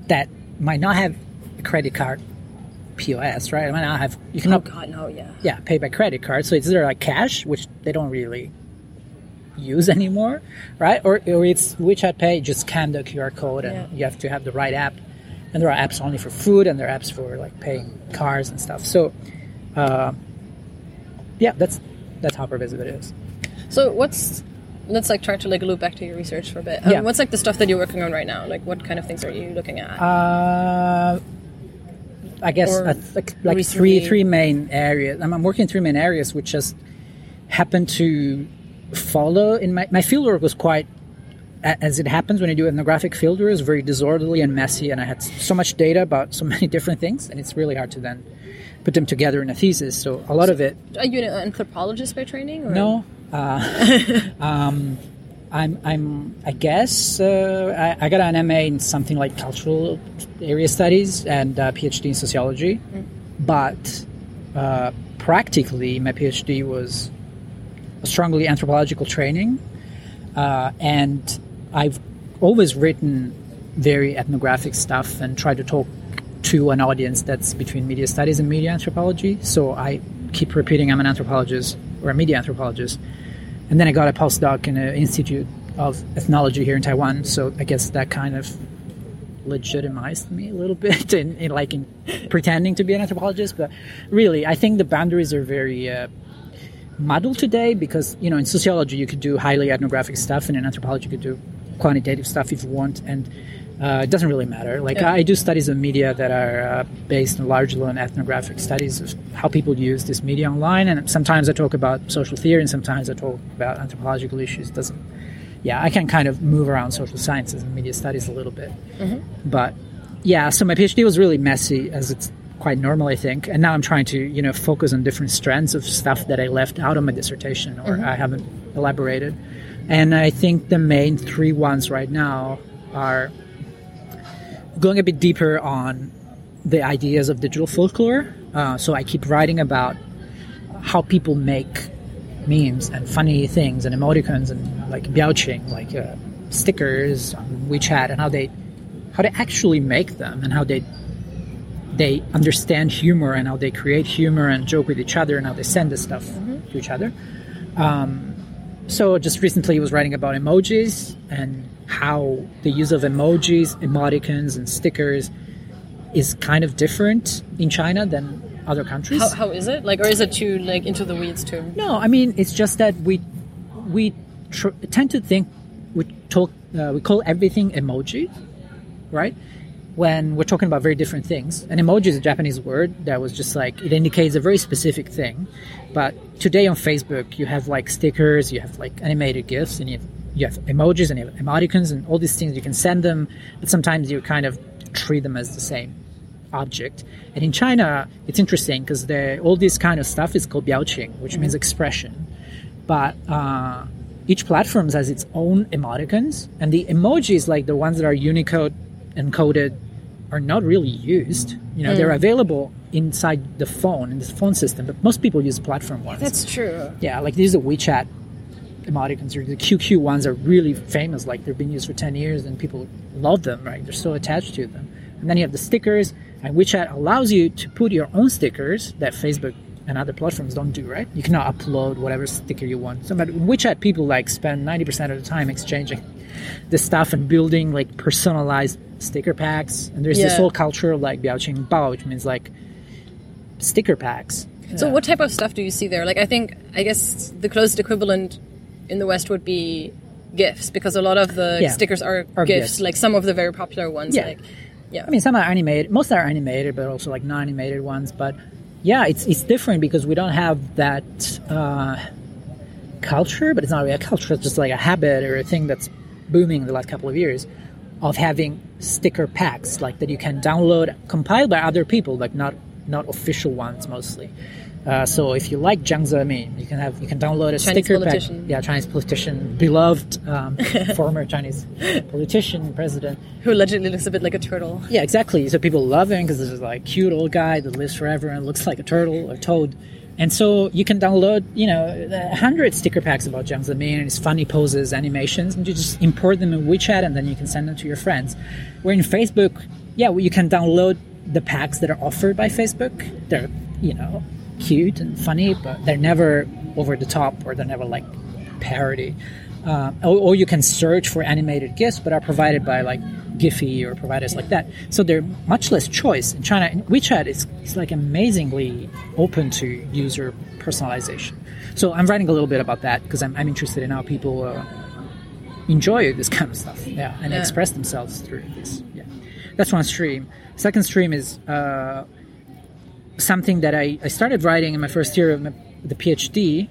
that might not have a credit card POS, right? I might not have you Oh God, no, yeah. yeah pay by credit card, so it's either like cash, which they don't really use anymore, right? Or, or it's WeChat Pay, just scan the QR code and Yeah. you have to have the right app. And there are apps only for food and there are apps for like paying cars and stuff. So, uh, yeah, that's that's how pervasive it is. So what's let's like try to like loop back to your research for a bit. Um, Yeah. What's like the stuff that you're working on right now? Like what kind of things are you looking at? Uh, I guess Or like, like recently- three three main areas. I'm, I'm working in three main areas, which just happen to follow. In my my field work was quite, as it happens when you do ethnographic fieldwork, is very disorderly and messy, and I had so much data about so [laughs] many different things, and it's really hard to then put them together in a thesis. So a lot of it are you an anthropologist by training? Or? no. Uh, [laughs] um, I'm, I'm, I guess, uh, I, I got an MA in something like cultural area studies and a PhD in sociology. But uh, practically, my PhD was a strongly anthropological training. Uh, and I've always written very ethnographic stuff and tried to talk to an audience that's between media studies and media anthropology. So I keep repeating I'm an anthropologist or a media anthropologist. And then I got a postdoc in an institute of ethnology here in Taiwan. So I guess that kind of legitimized me a little [laughs] bit in, in like in pretending to be an anthropologist. But really, I think the boundaries are very uh, muddled today because you know in sociology you could do highly ethnographic stuff, and in anthropology you could do quantitative stuff if you want, and uh, it doesn't really matter. Like Yeah. I do studies of media that are uh, based largely on ethnographic studies of how people use this media online, and sometimes I talk about social theory, and sometimes I talk about anthropological issues. Doesn't yeah, I can kind of move around social sciences and media studies a little bit, but yeah. So my PhD was really messy, as it's quite normal, I think. And now I'm trying to you know focus on different strands of stuff that I left out of my dissertation or I haven't elaborated. And I think the main three ones right now are going a bit deeper on the ideas of digital folklore. Uh, so I keep writing about how people make memes and funny things and emoticons and like biaoqing, like uh, stickers on WeChat, and how they how they actually make them and how they they understand humor and how they create humor and joke with each other and how they send this stuff to each other. Um, so just recently, he was writing about emojis and how the use of emojis, emoticons, and stickers is kind of different in China than other countries. How, how is it? Like, or is it too like into the weeds too? No, I mean it's just that we we tr- tend to think we talk uh, we call everything emoji, right? When we're talking about very different things. An emoji is a Japanese word that was just like it indicates a very specific thing. But today on Facebook, you have like stickers, you have like animated gifs, and you have, you have emojis and you have emoticons and all these things. You can send them, but sometimes you kind of treat them as the same object. And in China, it's interesting because all this kind of stuff is called biaoqing, which means expression. But uh, each platform has its own emoticons, and the emojis, like the ones that are Unicode encoded, are not really used. You know, they're mm. available inside the phone in the phone system, but most people use platform ones. That's true. Yeah, like these are WeChat emoticons or the QQ ones are really famous. Like they've been used for 10 years and people love them, right? They're so attached to them. And then you have the stickers, and WeChat allows you to put your own stickers that Facebook and other platforms don't do, right? You cannot upload whatever sticker you want. So, but WeChat people like spend 90% of the time exchanging this stuff and building like personalized sticker packs. And there's this whole culture of like Biaoqing Bao, which means like sticker packs. So, what type of stuff do you see there? Like, I think, I guess the closest equivalent in the West would be GIFs because a lot of the Yeah. stickers are, Are GIFs, GIFs. like some of the very popular ones. Yeah. Like, yeah. I mean, some are animated. Most are animated, but also like non-animated ones. But yeah, it's it's different because we don't have that uh, culture. But it's not really a culture; it's just like a habit or a thing that's booming in the last couple of years of having sticker packs like that you can download, compiled by other people, like not not official ones mostly. Uh, so if you like Jiang Zemin, you can have you can download a Chinese sticker politician. pack. Yeah, Chinese politician, beloved um, [laughs] former Chinese politician, president. Who allegedly looks a bit like a turtle. Yeah, exactly. So people love him because this is like cute old guy that lives forever and looks like a turtle or toad. And so you can download, you know, hundred sticker packs about Jiang Zemin and his funny poses, animations, and you just import them in WeChat and then you can send them to your friends. Where in Facebook, yeah, you can download the packs that are offered by Facebook. They're, you know, cute and funny, but they're never over the top or they're never like parody. Uh, or, or, you can search for animated GIFs, but are provided by like Giphy or providers like that. So there's much less choice in China. WeChat is, is like amazingly open to user personalization. So I'm writing a little bit about that because I'm, I'm interested in how people uh, enjoy this [laughs] kind of stuff, yeah, and yeah. express themselves through this. Yeah, that's one stream. Second stream is uh, something that I, I started writing in my first year of the PhD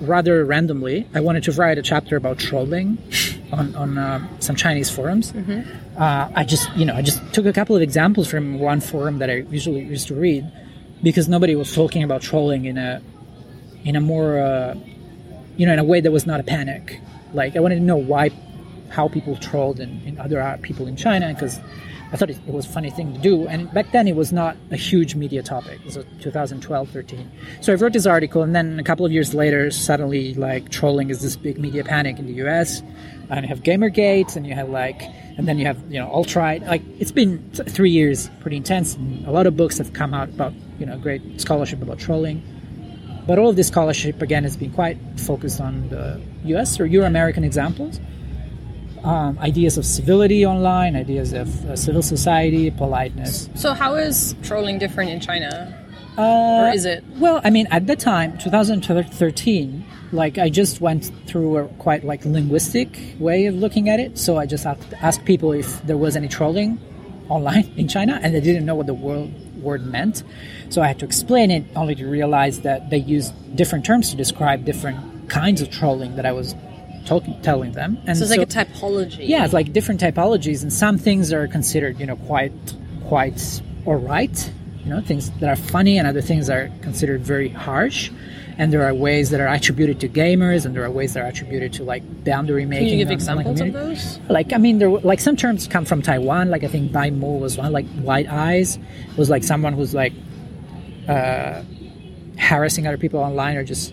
rather randomly. I wanted to write a chapter about trolling [laughs] on, on uh, some Chinese forums. Mm-hmm. Uh, I just, you know, I just took a couple of examples from one forum that I usually used to read because nobody was talking about trolling in a in a more, uh, you know, in a way that was not a panic. Like I wanted to know why, how people trolled and, and other people in China because I thought it, it, was a funny thing to do. And back then, it was not a huge media topic. It was 2012, 13. So I wrote this article, and then a couple of years later, suddenly, like, trolling is this big media panic in the US. And you have Gamergate, and you have, like, and then you have, you know, alt-right. Like, it's been th- three years pretty intense. And a lot of books have come out about, you know, great scholarship about trolling. But all of this scholarship, again, has been quite focused on the US or Euro American examples um, ideas of civility online, ideas of uh, civil society, politeness. So, how is trolling different in China? Uh, or is it? Well, I mean, at the time, 2013, like I just went through a quite like linguistic way of looking at it. So I just asked people if there was any trolling online [laughs] in China, and they didn't know what the word word meant. So I had to explain it, only to realize that they used different terms to describe different kinds of trolling that I was talking, telling them. And so it's so, like a typology. Yeah, it's like different typologies, and some things are considered, you know, quite quite all right. You know, things that are funny, and other things are considered very harsh. And there are ways that are attributed to gamers, and there are ways that are attributed to like boundary making. Can you give examples of those? Like, I mean, there were, like some terms come from Taiwan. Like I think Bai Mo was one. Like white eyes was like someone who's like uh, harassing other people online or just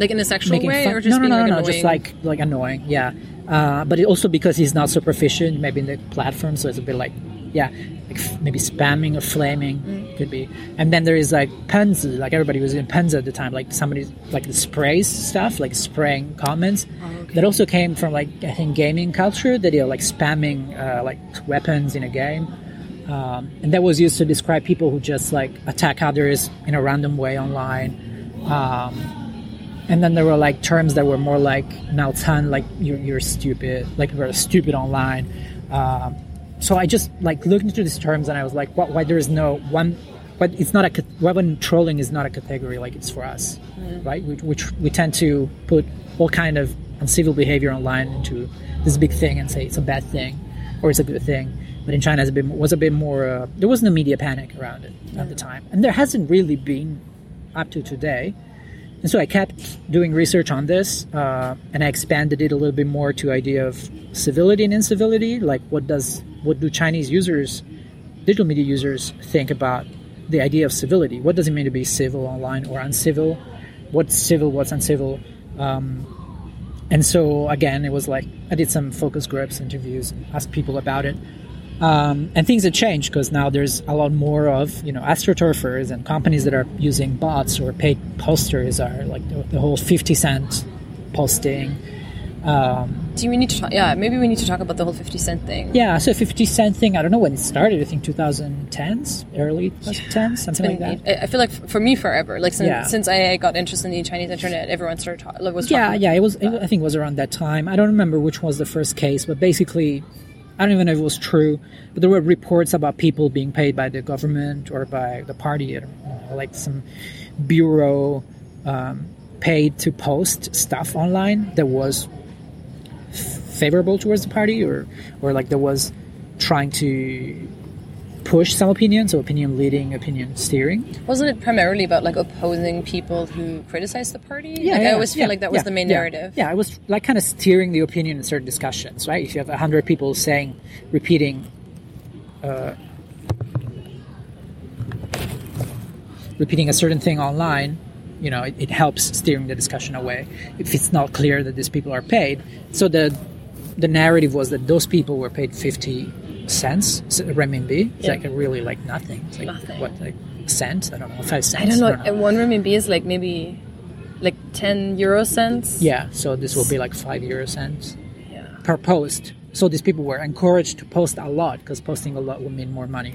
like in a sexual way, fun. or just no, no, no, like no, just like like annoying. Yeah, uh, but it also because he's not so proficient, maybe in the platform, so it's a bit like yeah, like f- maybe spamming or flaming mm. could be. And then there is like penzi, like everybody was in penzi at the time, like somebody like the sprays stuff, like spraying comments. Oh, okay. That also came from like I think gaming culture that you know like spamming uh, like weapons in a game. Um, and that was used to describe people who just like attack others in a random way online. Um, and then there were like terms that were more like "naocan," like you're, you're stupid, like you're stupid online. Um, so I just like looked into these terms and I was like, what, why there is no one, but it's not a weapon trolling is not a category like it's for us, mm. right? Which, which we tend to put all kind of uncivil behavior online into this big thing and say it's a bad thing or it's a good thing. But in China, a bit, was a bit more. Uh, there wasn't a media panic around it at the time, and there hasn't really been up to today. And so I kept doing research on this, uh, and I expanded it a little bit more to idea of civility and incivility. Like, what does what do Chinese users, digital media users, think about the idea of civility? What does it mean to be civil online or uncivil? What's civil? What's uncivil? Um, and so again, it was like I did some focus groups, interviews, asked people about it. Um, and things have changed because now there's a lot more of you know astroturfers and companies that are using bots or paid posters are like the, the whole 50 cent posting. Um, do we need to talk yeah maybe we need to talk about the whole 50 cent thing. Yeah so 50 cent thing i don't know when it started i think 2010s early 2010s something like that. i feel like for me forever like since, yeah. since i got interested in the chinese internet everyone started talking was yeah yeah it was it, i think it was around that time. I don't remember which was the first case but basically I don't even know if it was true, but there were reports about people being paid by the government or by the party, know, like some bureau um, paid to post stuff online that was favorable towards the party, or or like there was trying to push some opinion, so opinion leading, opinion steering. Wasn't it primarily about like opposing people who criticize the party? Yeah, like, yeah I always feel yeah, like that was yeah, the main narrative. Yeah, it was like kind of steering the opinion in certain discussions, right? If you have a hundred people saying, repeating, uh, repeating a certain thing online, you know, it, it helps steering the discussion away if it's not clear that these people are paid. So the the narrative was that those people were paid 50 cents renminbi. It's Yeah. like really like nothing. It's like Nothing. what like cents? I don't know, five cents. I don't know. And one renminbi is like maybe like ten euro cents. Yeah, so this will be like five euro cents Yeah. per post. So these people were encouraged to post a lot because posting a lot would mean more money.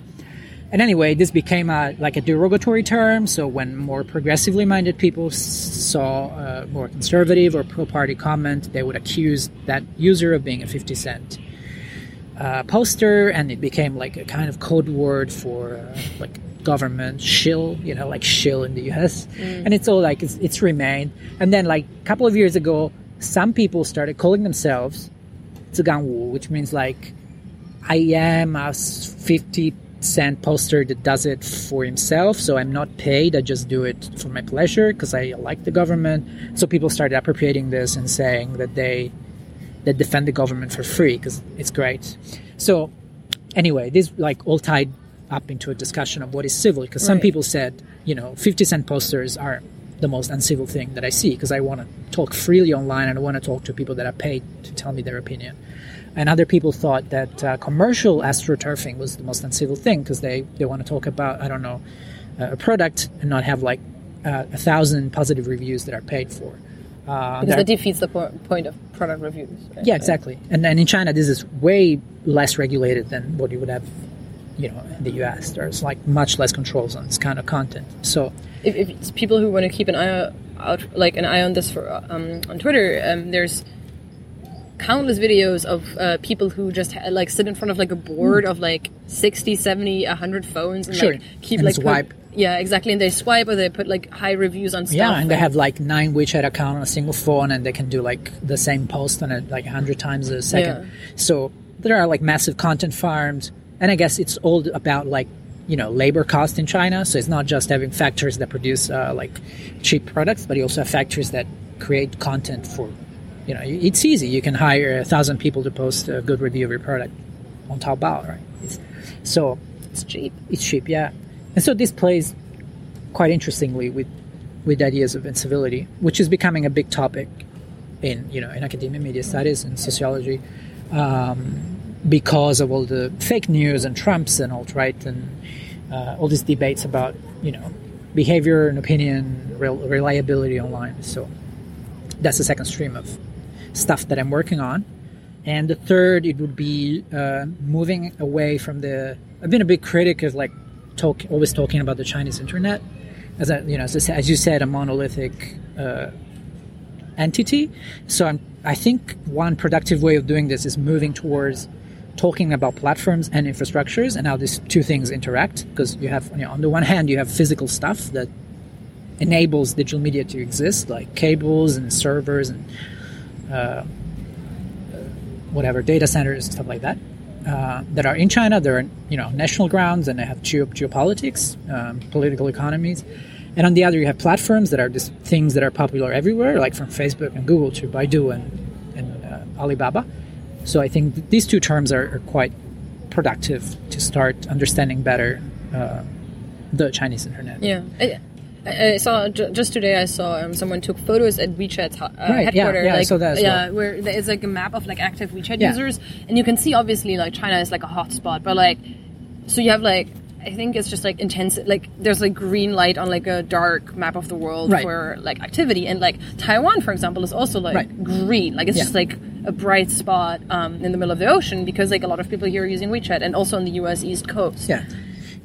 And anyway, this became a, like a derogatory term. So when more progressively minded people saw a more conservative or pro-party comment, they would accuse that user of being a 50 cent uh, poster, and it became like a kind of code word for uh, like government shill, you know, like shill in the U.S. Mm. And it's all like it's, it's remained. And then like a couple of years ago, some people started calling themselves Wu, which means like I am a 50 cent poster that does it for himself. So I'm not paid. I just do it for my pleasure because I like the government. So people started appropriating this and saying that they that defend the government for free because it's great. So anyway, this like all tied up into a discussion of what is civil because some people said, you know, 50 cent posters are the most uncivil thing that I see because I want to talk freely online and I want to talk to people that are paid to tell me their opinion. And other people thought that uh, commercial astroturfing was the most uncivil thing because they, they want to talk about, I don't know, uh, a product and not have like uh, a thousand positive reviews that are paid for. Uh, Because that defeats the po- point of product reviews. right? yeah, exactly. And then in China, this is way less regulated than what you would have, you know, in the US. There's like much less controls on this kind of content. So if, if it's people who want to keep an eye out, like an eye on this for um, on Twitter, um, there's countless videos of uh, people who just ha- like sit in front of like a board of like 60 70 100 phones and. Sure. like keep And like swipe. Yeah exactly and they swipe or they put like high reviews on stuff yeah, and they have like nine WeChat account on a single phone, and they can do like the same post on it like a hundred times a second. Yeah. So there are like massive content farms, and I guess it's all about like you know labor cost in China. So it's not just having factories that produce uh, like cheap products, but you also have factories that create content for you know it's easy. You can hire a thousand people to post a good review of your product on Taobao, right? It's, so it's cheap it's cheap, yeah. And so this plays quite interestingly with with ideas of incivility, which is becoming a big topic in you know in academia, media studies, and sociology, um, because of all the fake news and Trumps and alt right and uh, all these debates about you know behavior and opinion, rel- reliability online. So that's the second stream of stuff that I'm working on. And the third, it would be uh, moving away from the. I've been a big critic of like talk, always talking about the Chinese internet, as you know, as, as you said, a monolithic uh, entity. So I'm, I think one productive way of doing this is moving towards talking about platforms and infrastructures and how these two things interact. Because you have, you know, on the one hand, you have physical stuff that enables digital media to exist, like cables and servers and whatever data centers stuff like that uh, that are in China. They're you know national grounds and they have geo- geopolitics, um, political economies. And on the other, you have platforms that are just things that are popular everywhere, like from Facebook and Google to Baidu and, and uh, Alibaba. So I think th- these two terms are, are quite productive to start understanding better uh, the Chinese internet. yeah I, saw ju- just today. I saw um, someone took photos at WeChat's uh, Right, yeah, headquarters. yeah, I like, saw that as yeah, well. where there is like a map of like active WeChat Yeah. users, and you can see obviously like China is like a hotspot, but like so you have like I think it's just like intense. Like there's like green light on like a dark map of the world Right. for like activity, and like Taiwan, for example, is also like Right. green. Like it's Yeah. just like a bright spot um, in the middle of the ocean because like a lot of people here are using WeChat, and also on the U.S. East Coast. Yeah.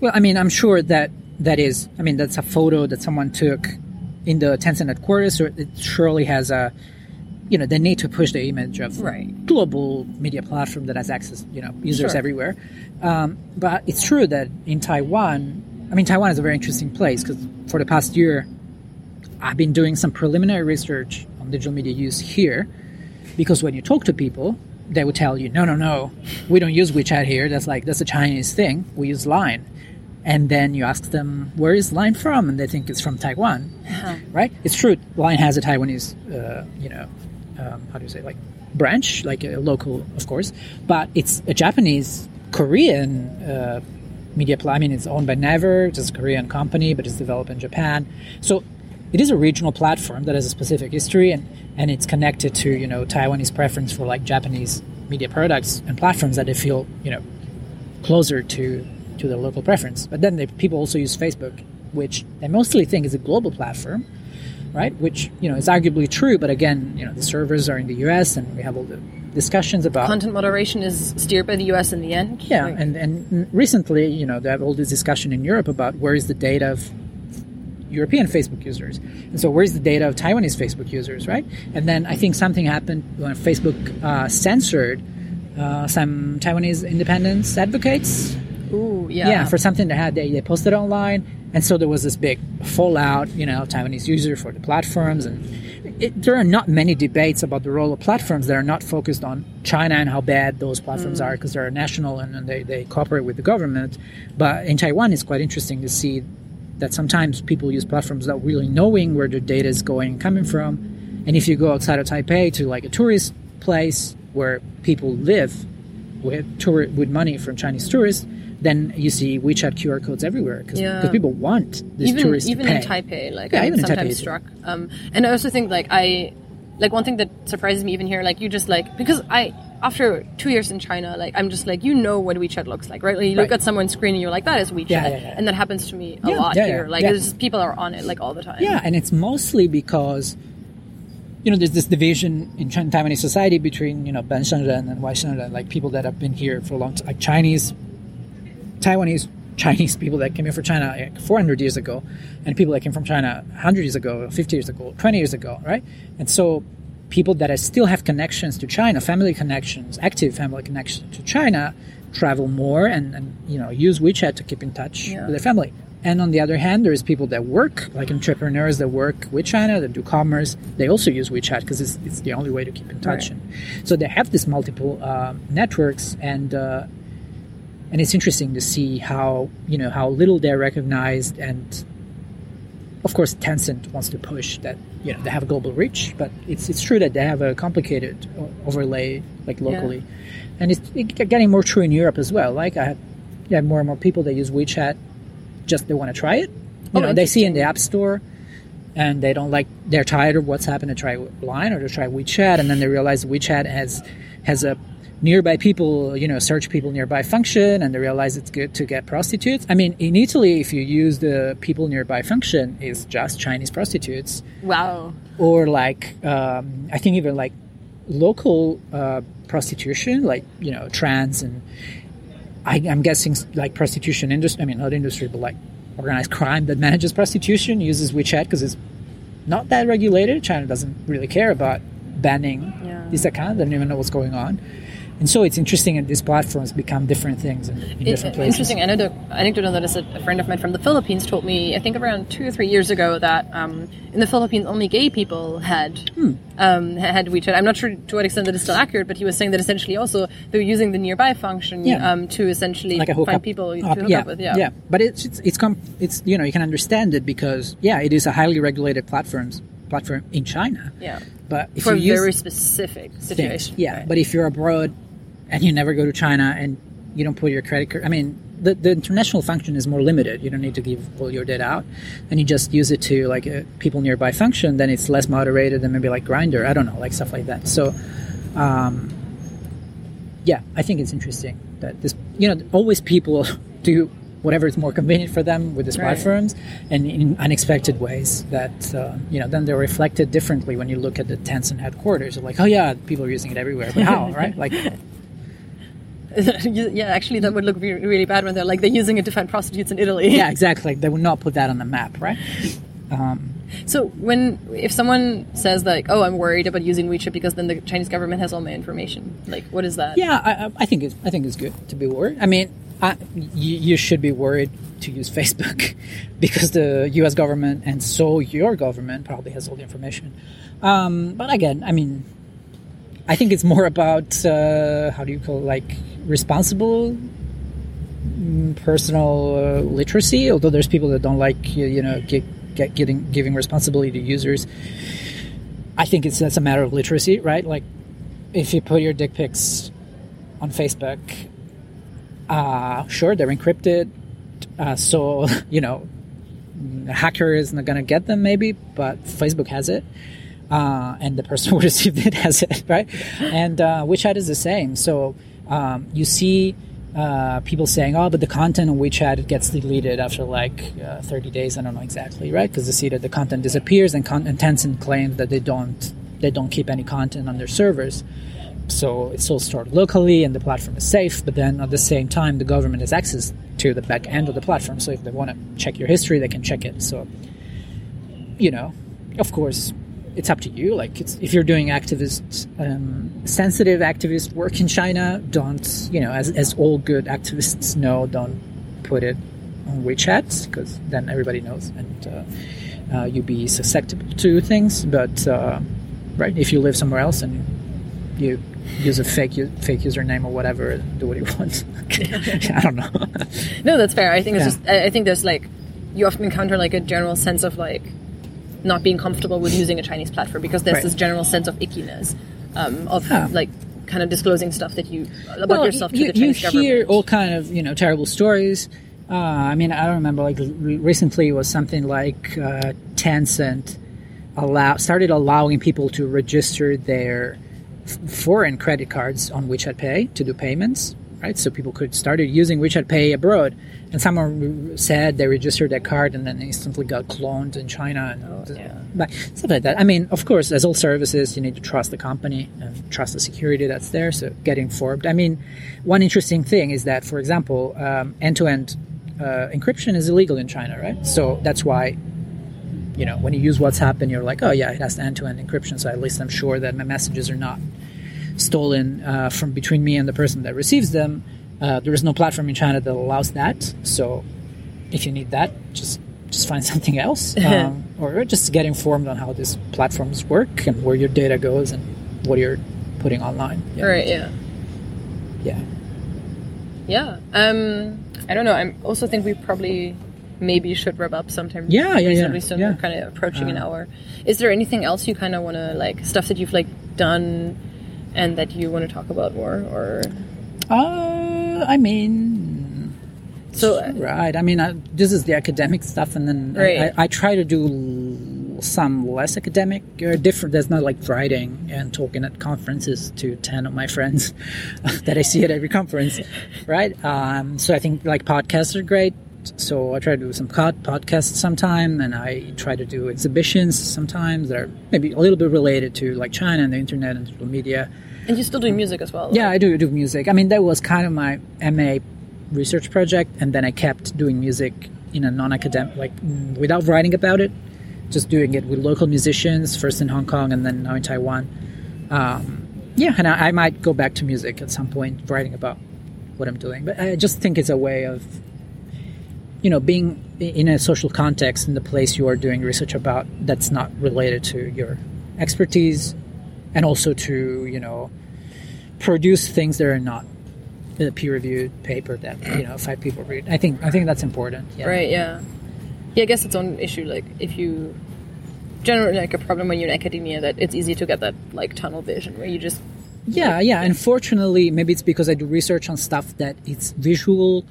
Well, I mean, I'm sure that that is. I mean, that's a photo that someone took in the Tencent headquarters. So it surely has a. You know, they need to push the image of Right. global media platform that has access. You know, users Sure. everywhere. Um, but it's true that in Taiwan, I mean, Taiwan is a very interesting place because for the past year, I've been doing some preliminary research on digital media use here because when you talk to people, they would tell you, no, no, no, we don't use WeChat here. That's like that's a Chinese thing. We use Line. And then you ask them, where is Line from? And they think it's from Taiwan, right? It's true. Line has a Taiwanese, uh, you know, um, how do you say, like branch, like a local, of course, but it's a Japanese, Korean uh, media. Pl- I mean, it's owned by Naver, it's a Korean company, but it's developed in Japan. So it is a regional platform that has a specific history and, and it's connected to you know Taiwanese preference for like Japanese media products and platforms that they feel you know closer to to their local preference. But then they, people also use Facebook, which they mostly think is a global platform, right? Which you know is arguably true, but again, you know the servers are in the U.S. and we have all the discussions about content moderation is steered by the U.S. in the end. Yeah, Like- and and recently, you know, they have all this discussion in Europe about where is the data of European Facebook users, and so where's the data of Taiwanese Facebook users, right? And then I think something happened when Facebook uh, censored uh, some Taiwanese independence advocates. Ooh, yeah. Yeah, for something they had, they, they posted online, and so there was this big fallout, you know, Taiwanese user for the platforms, and it, there are not many debates about the role of platforms that are not focused on China and how bad those platforms mm. are because they're national and, and they, they cooperate with the government. But in Taiwan, it's quite interesting to see that sometimes people use platforms without really knowing where their data is going and coming from. And if you go outside of Taipei to like a tourist place where people live with tour- with money from Chinese tourists, then you see WeChat QR codes everywhere because Yeah. people want these even tourists even to in. Taipei, like Yeah, I'm sometimes struck. Um, and I also think like I like one thing that surprises me even here, like you just like because I after two years in China, like I'm just like you know what WeChat looks like, right? Like you look Right. at someone's screen and you're like that is WeChat, Yeah, yeah, and that happens to me a lot here. Like yeah. just people are on it like all the time. Yeah, and it's mostly because you know there's this division in Taiwanese society between you know Ben Shengren and Wai Shengren, like people that have been here for a long time, like Chinese, Taiwanese Chinese people that came here from China like 400 years ago, and people that came from China 100 years ago, 50 years ago, 20 years ago, right? And so people that still have connections to China, family connections, active family connections to China, travel more and, and you know use WeChat to keep in touch Yeah. with their family. And on the other hand, there's people that work, like entrepreneurs that work with China, that do commerce. They also use WeChat because it's, it's the only way to keep in touch. Right. And so they have these multiple uh, networks, and uh, and it's interesting to see how you know how little they're recognized. And of course, Tencent wants to push that you know they have a global reach, but it's it's true that they have a complicated overlay like locally, and it's it- getting more true in Europe as well. Like I have, yeah, more and more people that use WeChat just they want to try it. You Oh, know, they see in the App Store, and they don't like. They're tired of what's happened to try Line or to try WeChat, and then they realize WeChat has has a nearby people, you know, search people nearby function, and they realize it's good to get prostitutes. I mean, in Italy, if you use the people nearby function, it's just Chinese prostitutes, Wow. or like um, I think even like local uh, prostitution, like you know, trans and I, I'm guessing like prostitution industry. I mean, not industry, but like organized crime that manages prostitution uses WeChat because it's not that regulated. China doesn't really care about banning Yeah. these accounts. They don't even know what's going on. And so it's interesting that these platforms become different things in, in different places. Interesting anecdote, anecdote on that is that a friend of mine from the Philippines told me, I think around two or three years ago, that um, in the Philippines only gay people had Hmm. um, had WeChat. I'm not sure to what extent that is still accurate, but he was saying that essentially also they're using the nearby function Yeah. um, to essentially like find people to hook yeah, up with. Yeah. yeah. but it's it's it's, com- it's you know you can understand it because yeah, it is a highly regulated platforms platform in China. Yeah. But if For a you use very specific things. situation. Yeah, right. but if you're abroad and you never go to China and you don't put your credit card, I mean, the, the international function is more limited. You don't need to give all your data out, and you just use it to like a people nearby function. Then it's less moderated than maybe like Grindr. I don't know, like stuff like that. So, um, yeah, I think it's interesting that this, you know, always people [laughs] do whatever is more convenient for them with these Right. platforms and in unexpected ways that uh, you know then they're reflected differently when you look at the Tencent headquarters. You're like, oh yeah, people are using it everywhere, but how, [laughs] right? Like, [laughs] yeah, actually, that would look re- really bad when they're like they're using it to find prostitutes in Italy. yeah, [laughs] exactly. They would not put that on the map, right? So when if someone says like, "Oh, I'm worried about using WeChat because then the Chinese government has all my information," like, what is that? Yeah, I, I- I think it's I think it's good to be worried. I mean, I, you, you should be worried to use Facebook [laughs] because the U.S. government and so your government probably has all the information. Um, but again, I mean, I think it's more about uh, how do you call it, like responsible mm, personal uh, literacy. Although there's people that don't like you, know get, get getting giving responsibility to users. I think it's that's a matter of literacy, right? Like if you put your dick pics on Facebook, uh, sure they're encrypted, uh, so [laughs] you know A hacker is not to get them, maybe, but Facebook has it. Uh, and the person [laughs] who received it has it, [laughs] right? And uh, WeChat is the same. So um, you see uh, people saying, "Oh, but the content on WeChat gets deleted after like uh, 30 days." I don't know exactly, right? Because they see that the content disappears, and, con- and Tencent claims that they don't they don't keep any content on their servers. So it's all stored locally, and the platform is safe. But then at the same time, the government has access to the back end of the platform. So if they want to check your history, they can check it. So you know, of course, it's up to you. Like, if you're doing activist, um, sensitive activist work in China, don't, you know, as, as all good activists know, don't put it on WeChat because then everybody knows and uh, uh, you'll be susceptible to things. But, uh, right, if you live somewhere else and you use a fake fake username or whatever, do what you [laughs] want. [laughs] I don't know. [laughs] no, that's fair. I think it's yeah. just, I think there's like, you often encounter like a general sense of like, not being comfortable with using a Chinese platform because there's right. this general sense of ickiness um, of huh. like kind of disclosing stuff that you about well, yourself to you, the Chinese government. you hear all kind of you know terrible stories. Uh, I mean, I don't remember. Like re- recently, it was something like uh, Tencent allow started allowing people to register their f- foreign credit cards on WeChat Pay to do payments. Right, so people could started using WeChat Pay abroad and someone said they registered their card and then instantly got cloned in China and oh, yeah. but stuff like that. I mean, of course, as all services, you need to trust the company and trust the security that's there. So get informed. I mean, one interesting thing is that, for example, um, end-to-end uh, encryption is illegal in China, right? So that's why. You know, when you use WhatsApp and you're like, oh yeah, it has end-to-end encryption, so at least I'm sure that my messages are not stolen uh, from between me and the person that receives them uh, there is no platform in China that allows that. So if you need that, just just find [laughs] something else, [laughs] um, or just get informed on how these platforms work and where your data goes and what you're putting online. Yeah. Right. Yeah. Yeah. Yeah. Um, I don't know. I also think we probably maybe should wrap up sometime. Yeah, yeah, yeah. soon. Yeah. We're kind of approaching uh, an hour. Is there anything else you kind of want to like stuff that you've like done and that you want to talk about more or? Uh, I mean, so right. I mean, I, this is the academic stuff, and then right. I, I, try to do some less academic or different. There's not like writing and talking at conferences to ten of my friends [laughs] that I see at every conference, right? Um, so I think like podcasts are great. So I try to do some podcasts sometime, and I try to do exhibitions sometimes that are maybe a little bit related to like China and the internet and social media. And you still do music as well? Yeah, I do do music. I mean, that was kind of my MA research project, and then I kept doing music in a non-academic, like without writing about it, just doing it with local musicians, first in Hong Kong and then now in Taiwan. Um, yeah, and I, I might go back to music at some point, writing about what I'm doing. But I just think it's a way of, you know, being in a social context in the place you are doing research about that's not related to your expertise and also to you know produce things that are not a peer-reviewed paper that you know five people read. I think I think that's important. Yeah. Right. Yeah. Yeah. I guess its own issue. Like if you generally like a problem when you're in academia that it's easy to get that like tunnel vision where you just yeah like, yeah. Unfortunately, maybe it's because I do research on stuff that it's visual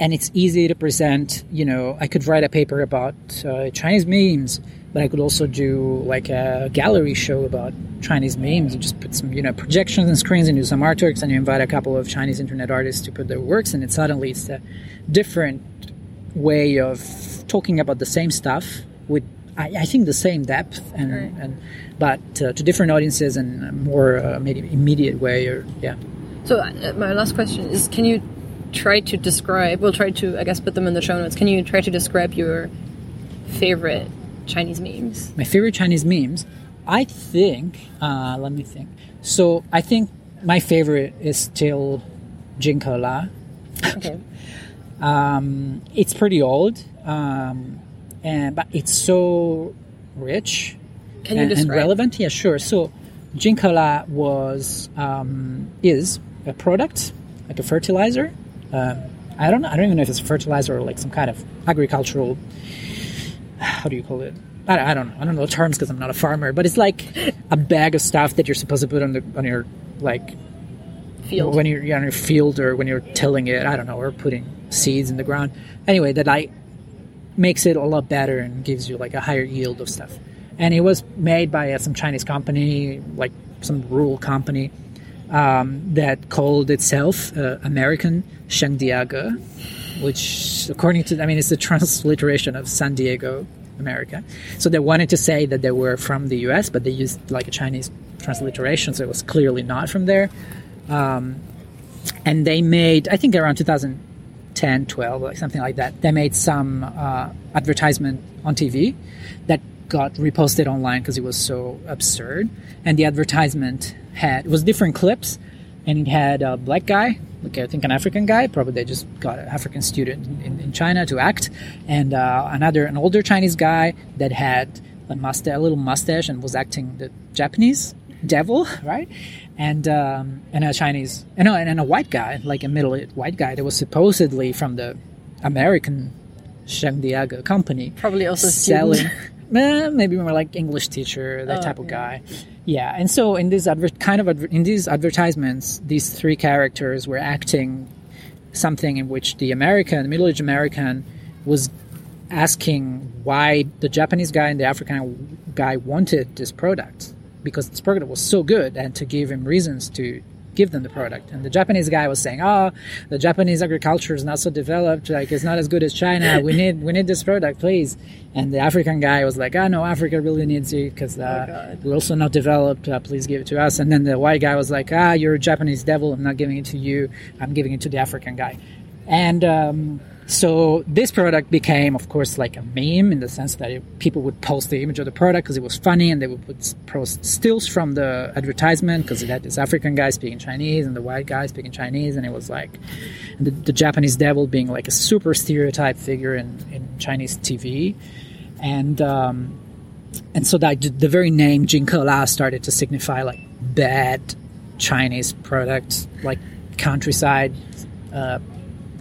and it's easy to present. You know, I could write a paper about uh, Chinese memes but I could also do like a gallery show about Chinese memes. You just put some, you know, projections and screens and do some artworks, and you invite a couple of Chinese internet artists to put their works, and it suddenly it's a different way of talking about the same stuff with, I, I think, the same depth, and, right. and but uh, to different audiences and a more uh, maybe immediate way, or yeah. So uh, my last question is: Can you try to describe? We'll try to, I guess, put them in the show notes. Can you try to describe your favorite Chinese memes? My favorite Chinese memes, I think. Uh, let me think. So I think my favorite is still Jinkela. Okay. [laughs] um, it's pretty old, um, and but it's so rich Can and, and, relevant. Yeah, sure. So Jinkela was um, is a product like a fertilizer. Um, I don't know. I don't even know if it's fertilizer or like some kind of agricultural how do you call it? I, I don't know. I don't know the terms because I'm not a farmer, but it's like a bag of stuff that you're supposed to put on the on your like field when you're, you're on your field or when you're tilling it. I don't know, or putting seeds in the ground. Anyway, that I makes it a lot better and gives you like a higher yield of stuff. And it was made by uh, some Chinese company, like some rural company, um, that called itself uh, American Shengdiaga, which, according to, I mean, it's a [laughs] transliteration of San Diego, America. So they wanted to say that they were from the US, but they used like a Chinese transliteration, so it was clearly not from there. Um, and they made, I think around 2010, 12, like something like that, they made some uh, advertisement on TV that got reposted online because it was so absurd. And the advertisement had, it was different clips, and it had a black guy, like I think an African guy, probably they just got an African student in, in China to act, and uh, another, an older Chinese guy that had a mustache, a little mustache, and was acting the Japanese devil, [laughs] right? And um, and a Chinese, and, a, and a white guy, like a middle white guy that was supposedly from the American Shengdiaga company, Probably also selling. [laughs] Eh, maybe more like English teacher, that Oh, type of guy. Yeah, and so in this adver- kind of adver- in these advertisements, these three characters were acting something in which the American, the middle-aged American, was asking why the Japanese guy and the African guy wanted this product because this product was so good, and to give him reasons to give them the product. And the Japanese guy was saying, "Oh, the Japanese agriculture is not so developed; like it's not as good as China. We [laughs] need we need this product, please." And the African guy was like, "Oh no, Africa really needs it because uh, God. we're also not developed. Uh, please give it to us." And then the white guy was like, "Ah, you're a Japanese devil. I'm not giving it to you. I'm giving it to the African guy." And um, so this product became, of course, like a meme in the sense that it, people would post the image of the product because it was funny, and they would put post stills from the advertisement because it had this African guy speaking Chinese and the white guy speaking Chinese, and it was like the, the Japanese devil being like a super stereotype figure in, in Chinese TV, and um, and so that the very name Jinkela started to signify like bad Chinese products, like countryside uh,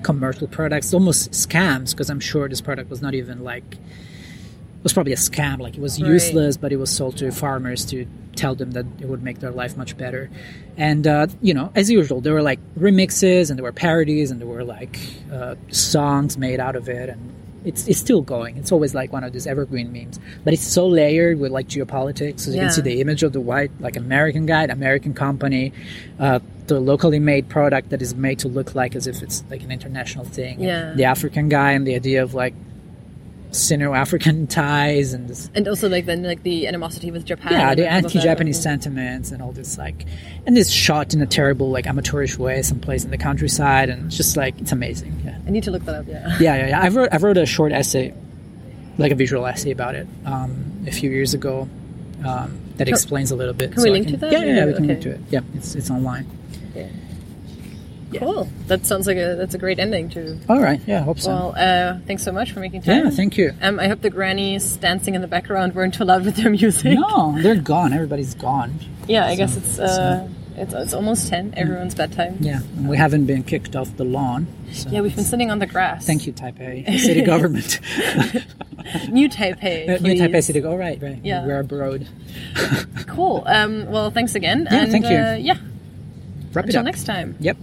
commercial products, almost scams. Because I'm sure this product was not even like it was probably a scam. Like it was Right. useless, but it was sold to farmers to tell them that it would make their life much better. And uh, you know, as usual, there were like remixes and there were parodies and there were like uh, songs made out of it and. It's, it's still going. It's always like one of these evergreen memes, but it's so layered with like geopolitics. So you Yeah. can see the image of the white, like American guy, American company, uh, the locally made product that is made to look like as if it's like an international thing. Yeah. The African guy and the idea of like Sino-African ties and this, And also like then like the animosity with Japan. yeah, the all of that. anti-Japanese sentiments and all this like, and this shot in a terrible like amateurish way, someplace in the countryside, and it's just like it's amazing. Yeah, I need to look that up. Yeah. yeah, yeah. yeah. I wrote I wrote a short essay, like a visual essay about it, um, a few years ago. Um, that explains a little bit. can we I link to that? Yeah, yeah, yeah, we can Okay. link to it. Yeah, it's it's online. Cool. That sounds like a that's a great ending to. All right. Yeah, I hope so. Well, uh, thanks so much for making time. yeah, thank you. Um, I hope the grannies dancing in the background weren't too loud with their music. No, they're gone. Everybody's gone. Yeah, I So- guess it's uh, it's it's almost ten. Everyone's bedtime. Yeah, and we haven't been kicked off the lawn. So Yeah, we've been sitting on the grass. Thank you, Taipei city [laughs] government. New Taipei. Uh, New. Taipei City. Oh, right, right. Yeah. we're abroad. [laughs] Cool. Um, well, thanks again. Yeah, and, thank you. Uh, yeah. Wrap it Until next time. Yep.